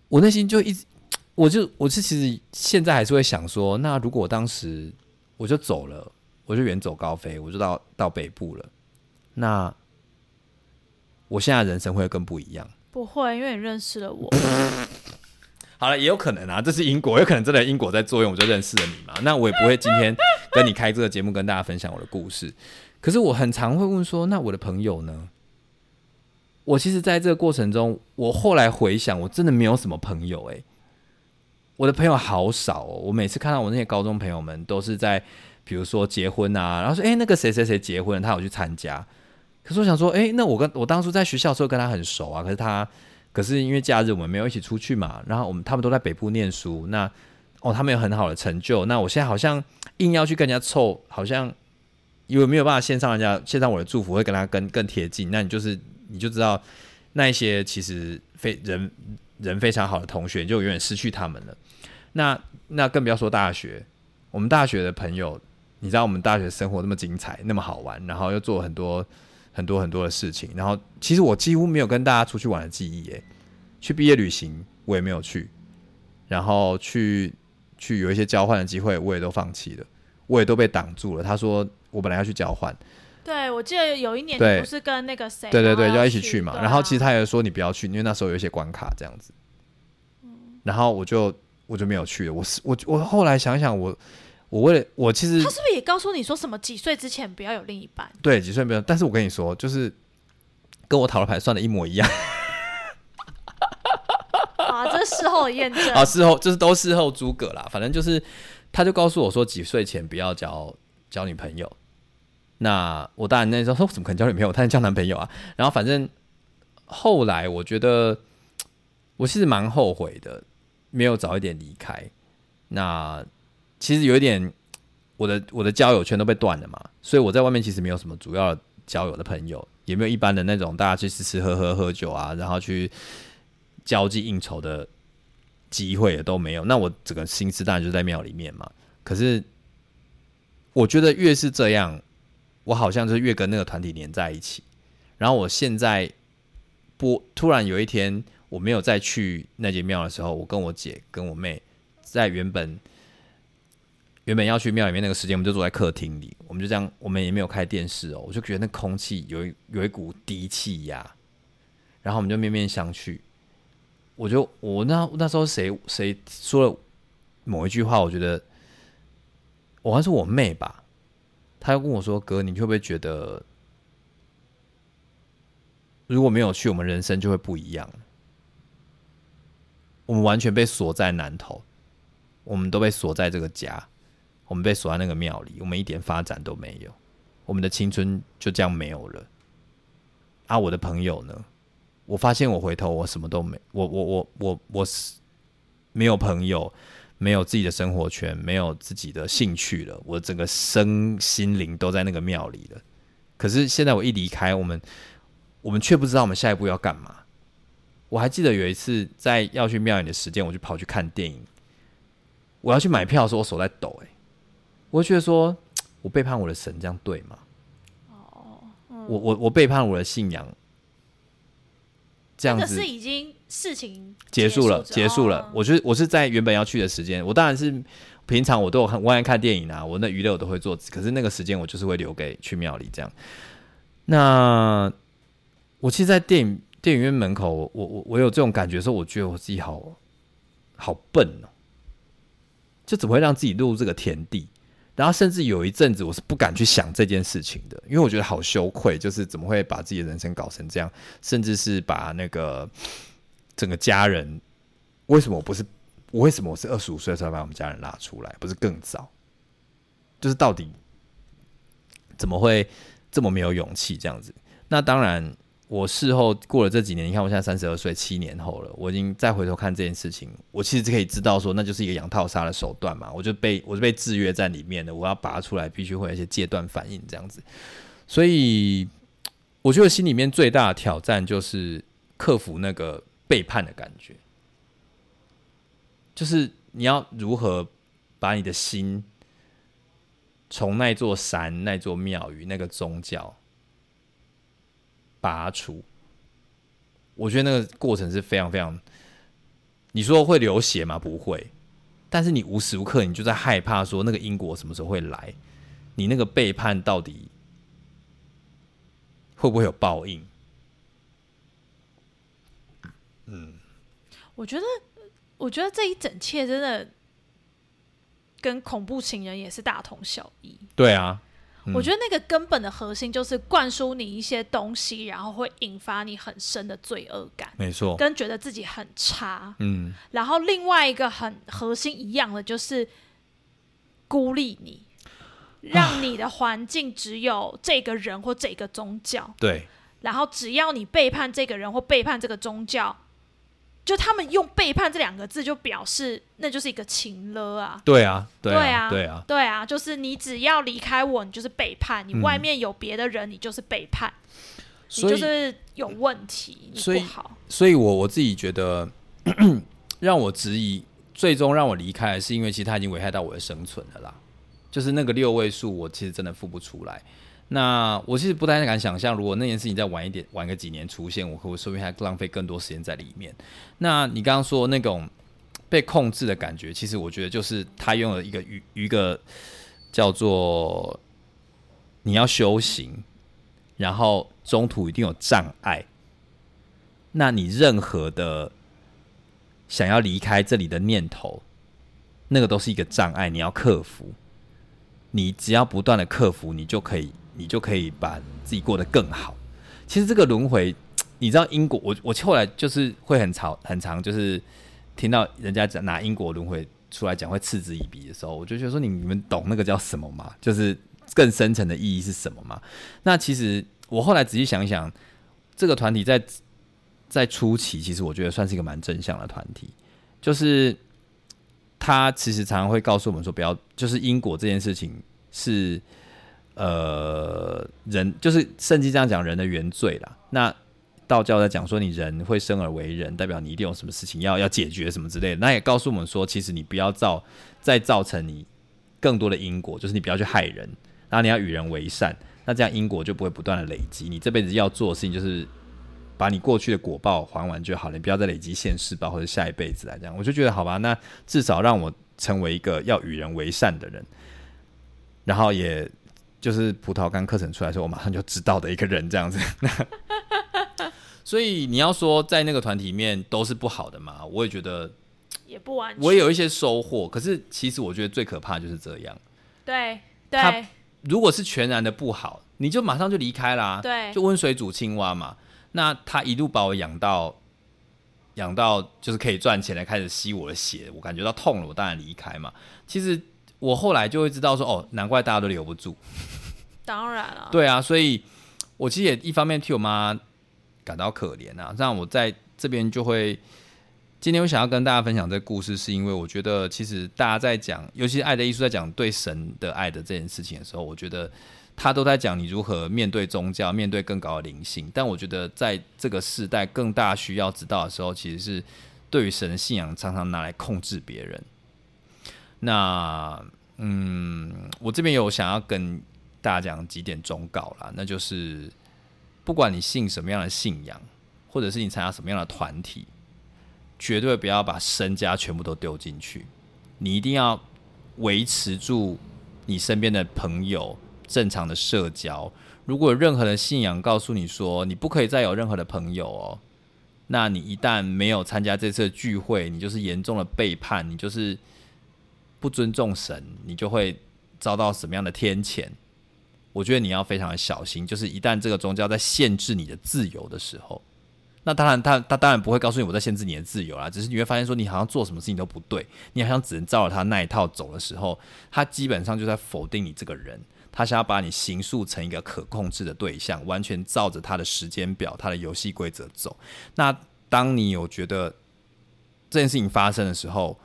我内心就一直。我就我是其实现在还是会想说，那如果我当时我就走了，我就远走高飞，我就到到北部了，那我现在人生会更不一样。不会，因为你认识了我。好了，也有可能啊，这是因果，有可能真的因果在作用，我就认识了你嘛。那我也不会今天跟你开这个节目，跟大家分享我的故事。可是我很常会问说，那我的朋友呢？我其实在这个过程中，我后来回想，我真的没有什么朋友诶、我的朋友好少哦。我每次看到我那些高中朋友们，都是在比如说结婚啊，然后说，诶，那个谁谁谁结婚，他有去参加。可是我想说，诶，那我跟我当初在学校的时候跟他很熟啊，可是他，可是因为假日我们没有一起出去嘛，然后我们他们都在北部念书，那哦，他们有很好的成就，那我现在好像硬要去跟人家凑，好像因为没有办法献上人家献上我的祝福，会跟他更更贴近。那你就是你就知道那一些其实非人人非常好的同学，你就永远失去他们了。那那更不要说大学，我们大学的朋友，你知道我们大学生活那么精彩，那么好玩，然后又做很多很多很多的事情，然后其实我几乎没有跟大家出去玩的记忆，耶，去毕业旅行我也没有去，然后去去有一些交换的机会，我也都放弃了，我也都被挡住了。他说我本来要去交换，对，我记得有一年对你不是跟那个谁，对对对，要就要一起去嘛。对然后其实啊他也说你不要去，因为那时候有一些关卡这样子。然后我就我就没有去了。我是我我后来想想，我我为了我其实他是不是也告诉你说什么几岁之前不要有另一半？对几岁不要，但是我跟你说，就是跟我塔罗牌算的一模一样。啊，这是事后的验证。啊，事后就是都事后诸葛啦，反正就是他就告诉我说几岁前不要交交女朋友。那我当然那时候说怎么可能交女朋友，他能交男朋友啊。然后反正后来我觉得 我其实蛮后悔的，没有早一点离开。那其实有一点，我的我的交友圈都被断了嘛，所以我在外面其实没有什么主要交友的朋友，也没有一般的那种大家去吃吃喝喝喝酒啊，然后去交际应酬的机会也都没有。那我整个心思当然就在庙里面嘛。可是我觉得越是这样，我好像就是越跟那个团体连在一起。然后我现在不突然有一天我没有再去那间庙的时候，我跟我姐跟我妹在原本原本要去庙里面那个时间，我们就坐在客厅里，我们就这样，我们也没有开电视哦，我就觉得那空气有一有一股低气压，然后我们就面面相觑。我就我那那时候谁谁说了某一句话，我觉得我还是我妹吧，他又跟我说：“哥，你会不会觉得如果没有去，我们人生就会不一样？我们完全被锁在南头，我们都被锁在这个家，我们被锁在那个庙里，我们一点发展都没有，我们的青春就这样没有了。啊，我的朋友呢？我发现我回头我什么都没，我我我我我是没有朋友，没有自己的生活圈，没有自己的兴趣了，我整个身心灵都在那个庙里了。可是现在我一离开，我们我们却不知道我们下一步要干嘛。我还记得有一次在要去庙里的时间，我就跑去看电影。我要去买票的时候，我手在抖、欸，我就觉得说，我背叛我的神，这样对吗？哦我我我背叛我的信仰，这样子是已经事情结束了，结束了。我是我是在原本要去的时间，我当然是平常我都有很，我爱看电影啊，我那娱乐我都会做，可是那个时间我就是会留给去庙里这样。那我其实，在电影电影院门口，我我我有这种感觉的时候，我觉得我自己好好笨哦，就怎么会让自己落入这个田地？然后甚至有一阵子，我是不敢去想这件事情的，因为我觉得好羞愧，就是怎么会把自己的人生搞成这样，甚至是把那个整个家人，为什么不是我为什么我是二十五岁才把我们家人拉出来，不是更早？就是到底怎么会这么没有勇气这样子？那当然，我事后过了这几年，你看我现在三十二岁，七年后了，我已经再回头看这件事情，我其实可以知道说，那就是一个养套杀的手段嘛，我就被我就被制约在里面的，我要拔出来，必须会有一些戒断反应这样子。所以，我觉得心里面最大的挑战就是克服那个背叛的感觉，就是你要如何把你的心从那座山、那座庙宇、那个宗教拔除。我觉得那个过程是非常非常，你说会流血吗？不会，但是你无时无刻你就在害怕说那个因果什么时候会来，你那个背叛到底会不会有报应？我觉得，我觉得这一整切真的跟恐怖情人也是大同小异。对啊，我觉得那个根本的核心就是灌输你一些东西，然后会引发你很深的罪恶感，没错，跟觉得自己很差。嗯，然后另外一个很核心一样的就是孤立你，让你的环境只有这个人或这个宗教，对，然后只要你背叛这个人或背叛这个宗教，就他们用背叛这两个字就表示那就是一个情了啊。对啊，对对啊，啊，对啊，对啊，就是你只要离开我，你就是背叛；你嗯外面有别的人，你就是背叛，你所以就是有问题，你所以不好。所以我我自己觉得，让我质疑，最终让我离开，是因为其实他已经危害到我的生存了啦。就是那个六位数，我其实真的付不出来。那我其实不太敢想象，如果那件事情再晚一点，晚个几年出现，我可说不定还浪费更多时间在里面。那你刚刚说那种被控制的感觉，其实我觉得就是他拥有一个一一个叫做你要修行，然后中途一定有障碍。那你任何的想要离开这里的念头，那个都是一个障碍，你要克服。你只要不断的克服，你就可以，你就可以把自己过得更好。其实这个轮回，你知道因果，我我后来就是会很吵很长，就是听到人家讲拿因果轮回出来讲，会嗤之以鼻的时候，我就觉得说你你们懂那个叫什么吗？就是更深层的意义是什么吗？那其实我后来仔细想一想，这个团体在在初期，其实我觉得算是一个蛮正向的团体，就是他其实常常会告诉我们说，不要就是因果这件事情是呃人，就是圣经这样讲人的原罪啦。那道教在讲说，你人会生而为人，代表你一定有什么事情要要解决什么之类的。那也告诉我们说，其实你不要造再造成你更多的因果，就是你不要去害人，然后你要与人为善，那这样因果就不会不断的累积。你这辈子要做的事情就是把你过去的果报还完就好了，你不要再累积现世报或者下一辈子来这样。我就觉得好吧，那至少让我成为一个要与人为善的人，然后也就是葡萄干课程出来的时候，我马上就知道的一个人这样子。所以你要说在那个团体里面都是不好的嘛，我也觉得也不完全。我也有一些收获，可是其实我觉得最可怕就是这样。对他对如果是全然的不好，你就马上就离开啦，对就温水煮青蛙嘛。那他一路把我养到养到就是可以赚钱来开始吸我的血，我感觉到痛了，我当然离开嘛。其实我后来就会知道说，哦，难怪大家都留不住。当然了，对啊，所以我其实也一方面替我妈感到可怜啊，让我在这边就会。今天我想要跟大家分享这个故事，是因为我觉得其实大家在讲，尤其是爱的艺术，在讲对神的爱的这件事情的时候，我觉得他都在讲你如何面对宗教，面对更高的灵性。但我觉得在这个时代，更大需要知道的时候，其实是对于神的信仰常常拿来控制别人。那嗯，我这边有想要跟大家讲几点忠告啦，那就是不管你信什么样的信仰，或者是你参加什么样的团体，绝对不要把身家全部都丢进去。你一定要维持住你身边的朋友正常的社交。如果任何的信仰告诉你说你不可以再有任何的朋友哦，那你一旦没有参加这次聚会，你就是严重的背叛，你就是不尊重神，你就会遭到什么样的天谴？我觉得你要非常的小心，就是一旦这个宗教在限制你的自由的时候，那当然他他当然不会告诉你我在限制你的自由啦，只是你会发现说你好像做什么事情都不对，你好像只能照着他那一套走的时候，他基本上就在否定你这个人，他想要把你形塑成一个可控制的对象，完全照着他的时间表、他的游戏规则走。那当你有觉得这件事情发生的时候，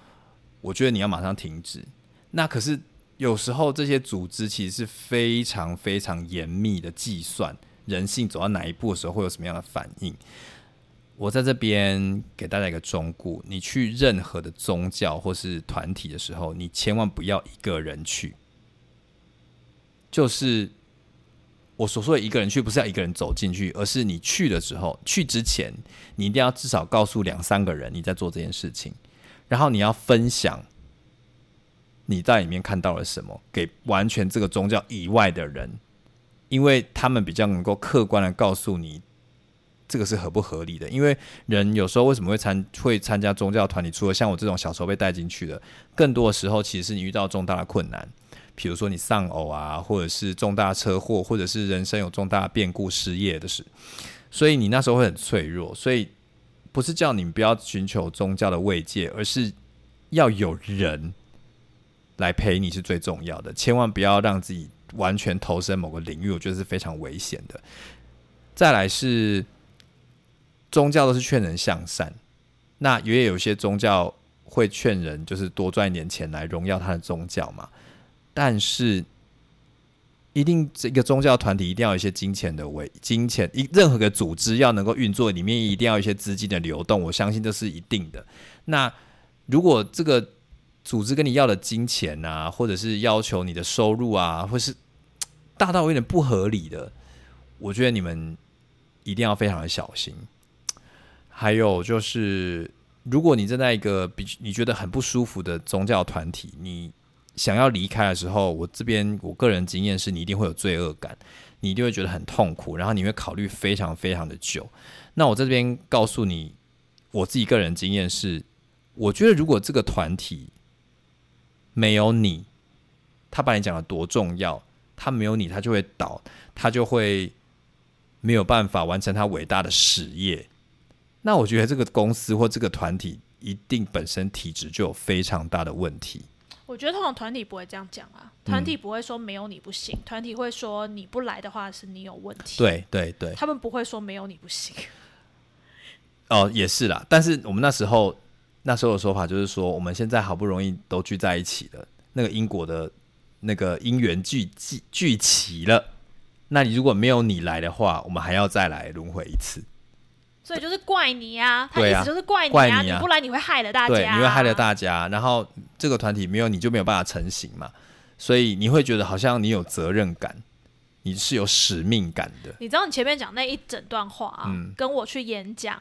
我觉得你要马上停止。那可是有时候这些组织其实是非常非常严密的计算人性走到哪一步的时候会有什么样的反应。我在这边给大家一个忠告：你去任何的宗教或是团体的时候，你千万不要一个人去。就是我所说的一个人去，不是要一个人走进去，而是你去的时候，去之前，你一定要至少告诉两三个人你在做这件事情，然后你要分享你在里面看到了什么，给完全这个宗教以外的人，因为他们比较能够客观的告诉你这个是合不合理的。因为人有时候为什么会参会参加宗教团体，除了像我这种小时候被带进去的，更多的时候其实是你遇到重大的困难。比如说你丧偶啊，或者是重大车祸，或者是人生有重大变故、失业的事，所以你那时候会很脆弱。所以不是叫你不要寻求宗教的慰藉，而是要有人来陪你是最重要的。千万不要让自己完全投身某个领域，我觉得是非常危险的。再来是宗教都是劝人向善，那也有些宗教会劝人就是多赚一点钱来荣耀他的宗教嘛。但是一定这个宗教团体一定要有一些金钱的为金钱一任何个组织要能够运作，里面一定要有一些资金的流动，我相信这是一定的。那如果这个组织跟你要的金钱啊，或者是要求你的收入啊，或是大到有点不合理的，我觉得你们一定要非常的小心。还有就是，如果你正在一个比你觉得很不舒服的宗教团体，你想要离开的时候，我这边我个人经验是你一定会有罪恶感，你一定会觉得很痛苦，然后你会考虑非常非常的久。那我在这边告诉你，我自己个人经验是，我觉得如果这个团体没有你，他把你讲的多重要，他没有你，他就会倒，他就会没有办法完成他伟大的事业。那我觉得这个公司或这个团体一定本身体质就有非常大的问题。我觉得通常团体不会这样讲啊，团体不会说没有你不行，团体会说你不来的话是你有问题。对对对，他们不会说没有你不行。哦，也是啦，但是我们那时候那时候的说法就是说，我们现在好不容易都聚在一起了，那个因果的那个因缘聚聚聚齐了，那你如果没有你来的话，我们还要再来轮回一次。所以就是怪你啊，他意思就是怪你啊，怪你啊你不来你会害了大家、你会害了大家，然后这个团体没有你就没有办法成型嘛，所以你会觉得好像你有责任感，你是有使命感的。你知道你前面讲那一整段话啊，嗯跟我去演讲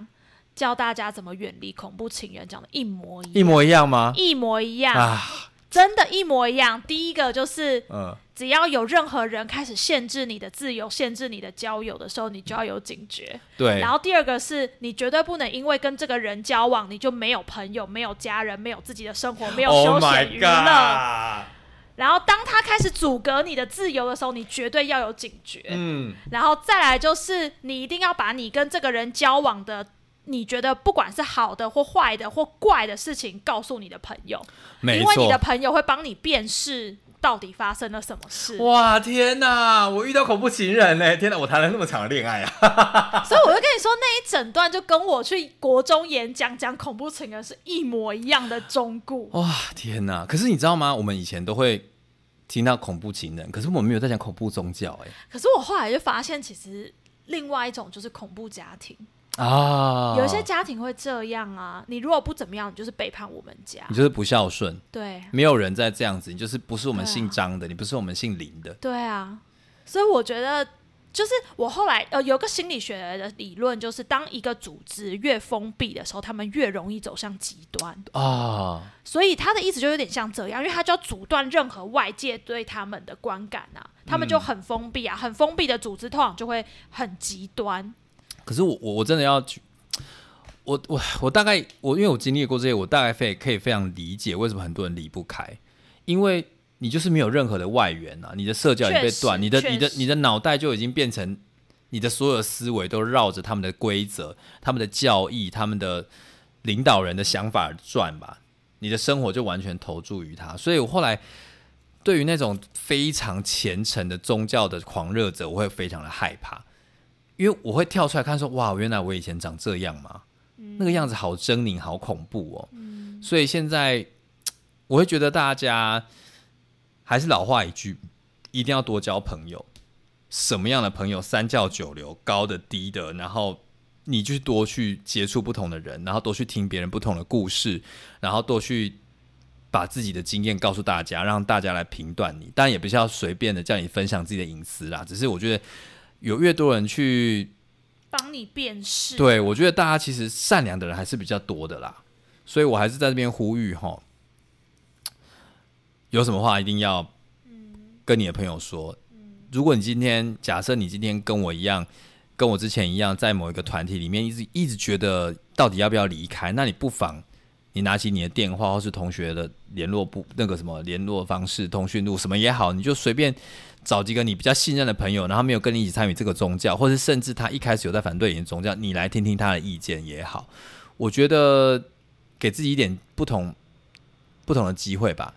教大家怎么远离恐怖情人讲的一模一样，一模一样吗？一模一样，啊，真的，一模一样。第一个就是，嗯，只要有任何人开始限制你的自由、限制你的交友的时候，你就要有警觉。对然，后第二个是你绝对不能因为跟这个人交往，你就没有朋友、没有家人、没有自己的生活、没有 Oh 休闲娱乐。god！然后当他开始阻隔你的自由的时候，你绝对要有警觉。嗯，然后再来就是，你一定要把你跟这个人交往的，你觉得不管是好的或坏的或怪的事情，告诉你的朋友，因为你的。朋友会帮你辨识到底发生了什么事。哇天哪！我遇到恐怖情人嘞！天哪，我谈了那么长的恋爱啊！所以我就跟你说，那一整段就跟我去国中演讲讲恐怖情人是一模一样的忠固。哇天哪！可是你知道吗？我们以前都会听到恐怖情人，可是我们没有在讲恐怖宗教哎、可是我后来就发现，其实另外一种就是恐怖家庭，哎啊，有一些家庭会这样啊。你如果不怎么样，你就是背叛我们家你。就是不孝顺，对没有人在这样子，你就是不是我们姓张的，你不是我们姓林的。对啊，所以我觉得。就是我后来呃有个心理学的理论，就是当一个组织越封闭的时候，他们越容易走向极端。啊，所以他的意思就有点像这样，因为他就要阻断任何外界对他们的观感啊，他们就很封闭啊，很封闭的组织通常就会很极端。可是我我我真的要去，我我我大概我因为我经历过这些，我大概非可以非常理解为什么很多人离不开，因为你就是没有任何的外援啊，你的社交已经被断，你的你的你的脑袋就已经变成你的所有思维都绕着他们的规则、他们的教义、他们的领导人的想法而转吧，你的生活就完全投注于他，所以我后来。对于那种非常虔诚的宗教的狂热者，我会非常的害怕，因为我会跳出来看说，哇，原来我以前长这样嘛？那个样子好狰狞，好恐怖哦。所以现在我会觉得大家还是老话一句，一定要多交朋友。什么样的朋友，三教九流，高的低的，然后你就多去接触不同的人，然后多去听别人不同的故事，然后多去把自己的经验告诉大家，让大家来评断你。当然也不是要随便的叫你分享自己的隐私啦，只是我觉得有越多人去帮你辨识，对，我觉得大家其实善良的人还是比较多的啦，所以我还是在这边呼吁哈，有什么话一定要跟你的朋友说。如果你今天假设你今天跟我一样，跟我之前一样，在某一个团体里面一直一直觉得到底要不要离开，那你不妨你拿起你的电话或是同学的联络部那个什么联络方式、通讯录什么也好，你就随便找几个你比较信任的朋友，然后没有跟你一起参与这个宗教，或者甚至他一开始有在反对你的宗教，你来听听他的意见也好。我觉得给自己一点不同不同的机会吧。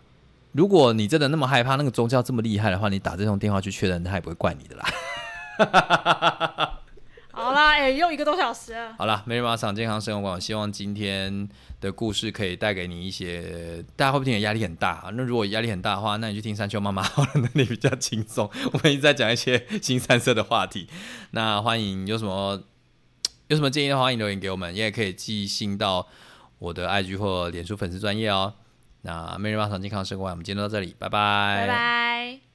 如果你真的那么害怕那个宗教这么厉害的话，你打这通电话去确认，他也不会怪你的啦。好啦，哎、又一个多小时了。好了，美人马场健康生活馆，我希望今天的故事可以带给你一些，大家会不会听得压力很大、啊？那如果压力很大的话，那你去听山丘妈妈好了，那里比较轻松。我们一直在讲一些新三色的话题，那欢迎有什么有什么建议的话，欢迎留言给我们，也可以寄信到我的 IG 或脸书粉丝专业哦。那美人马场健康生活馆，我们今天就到这里，拜拜，拜拜。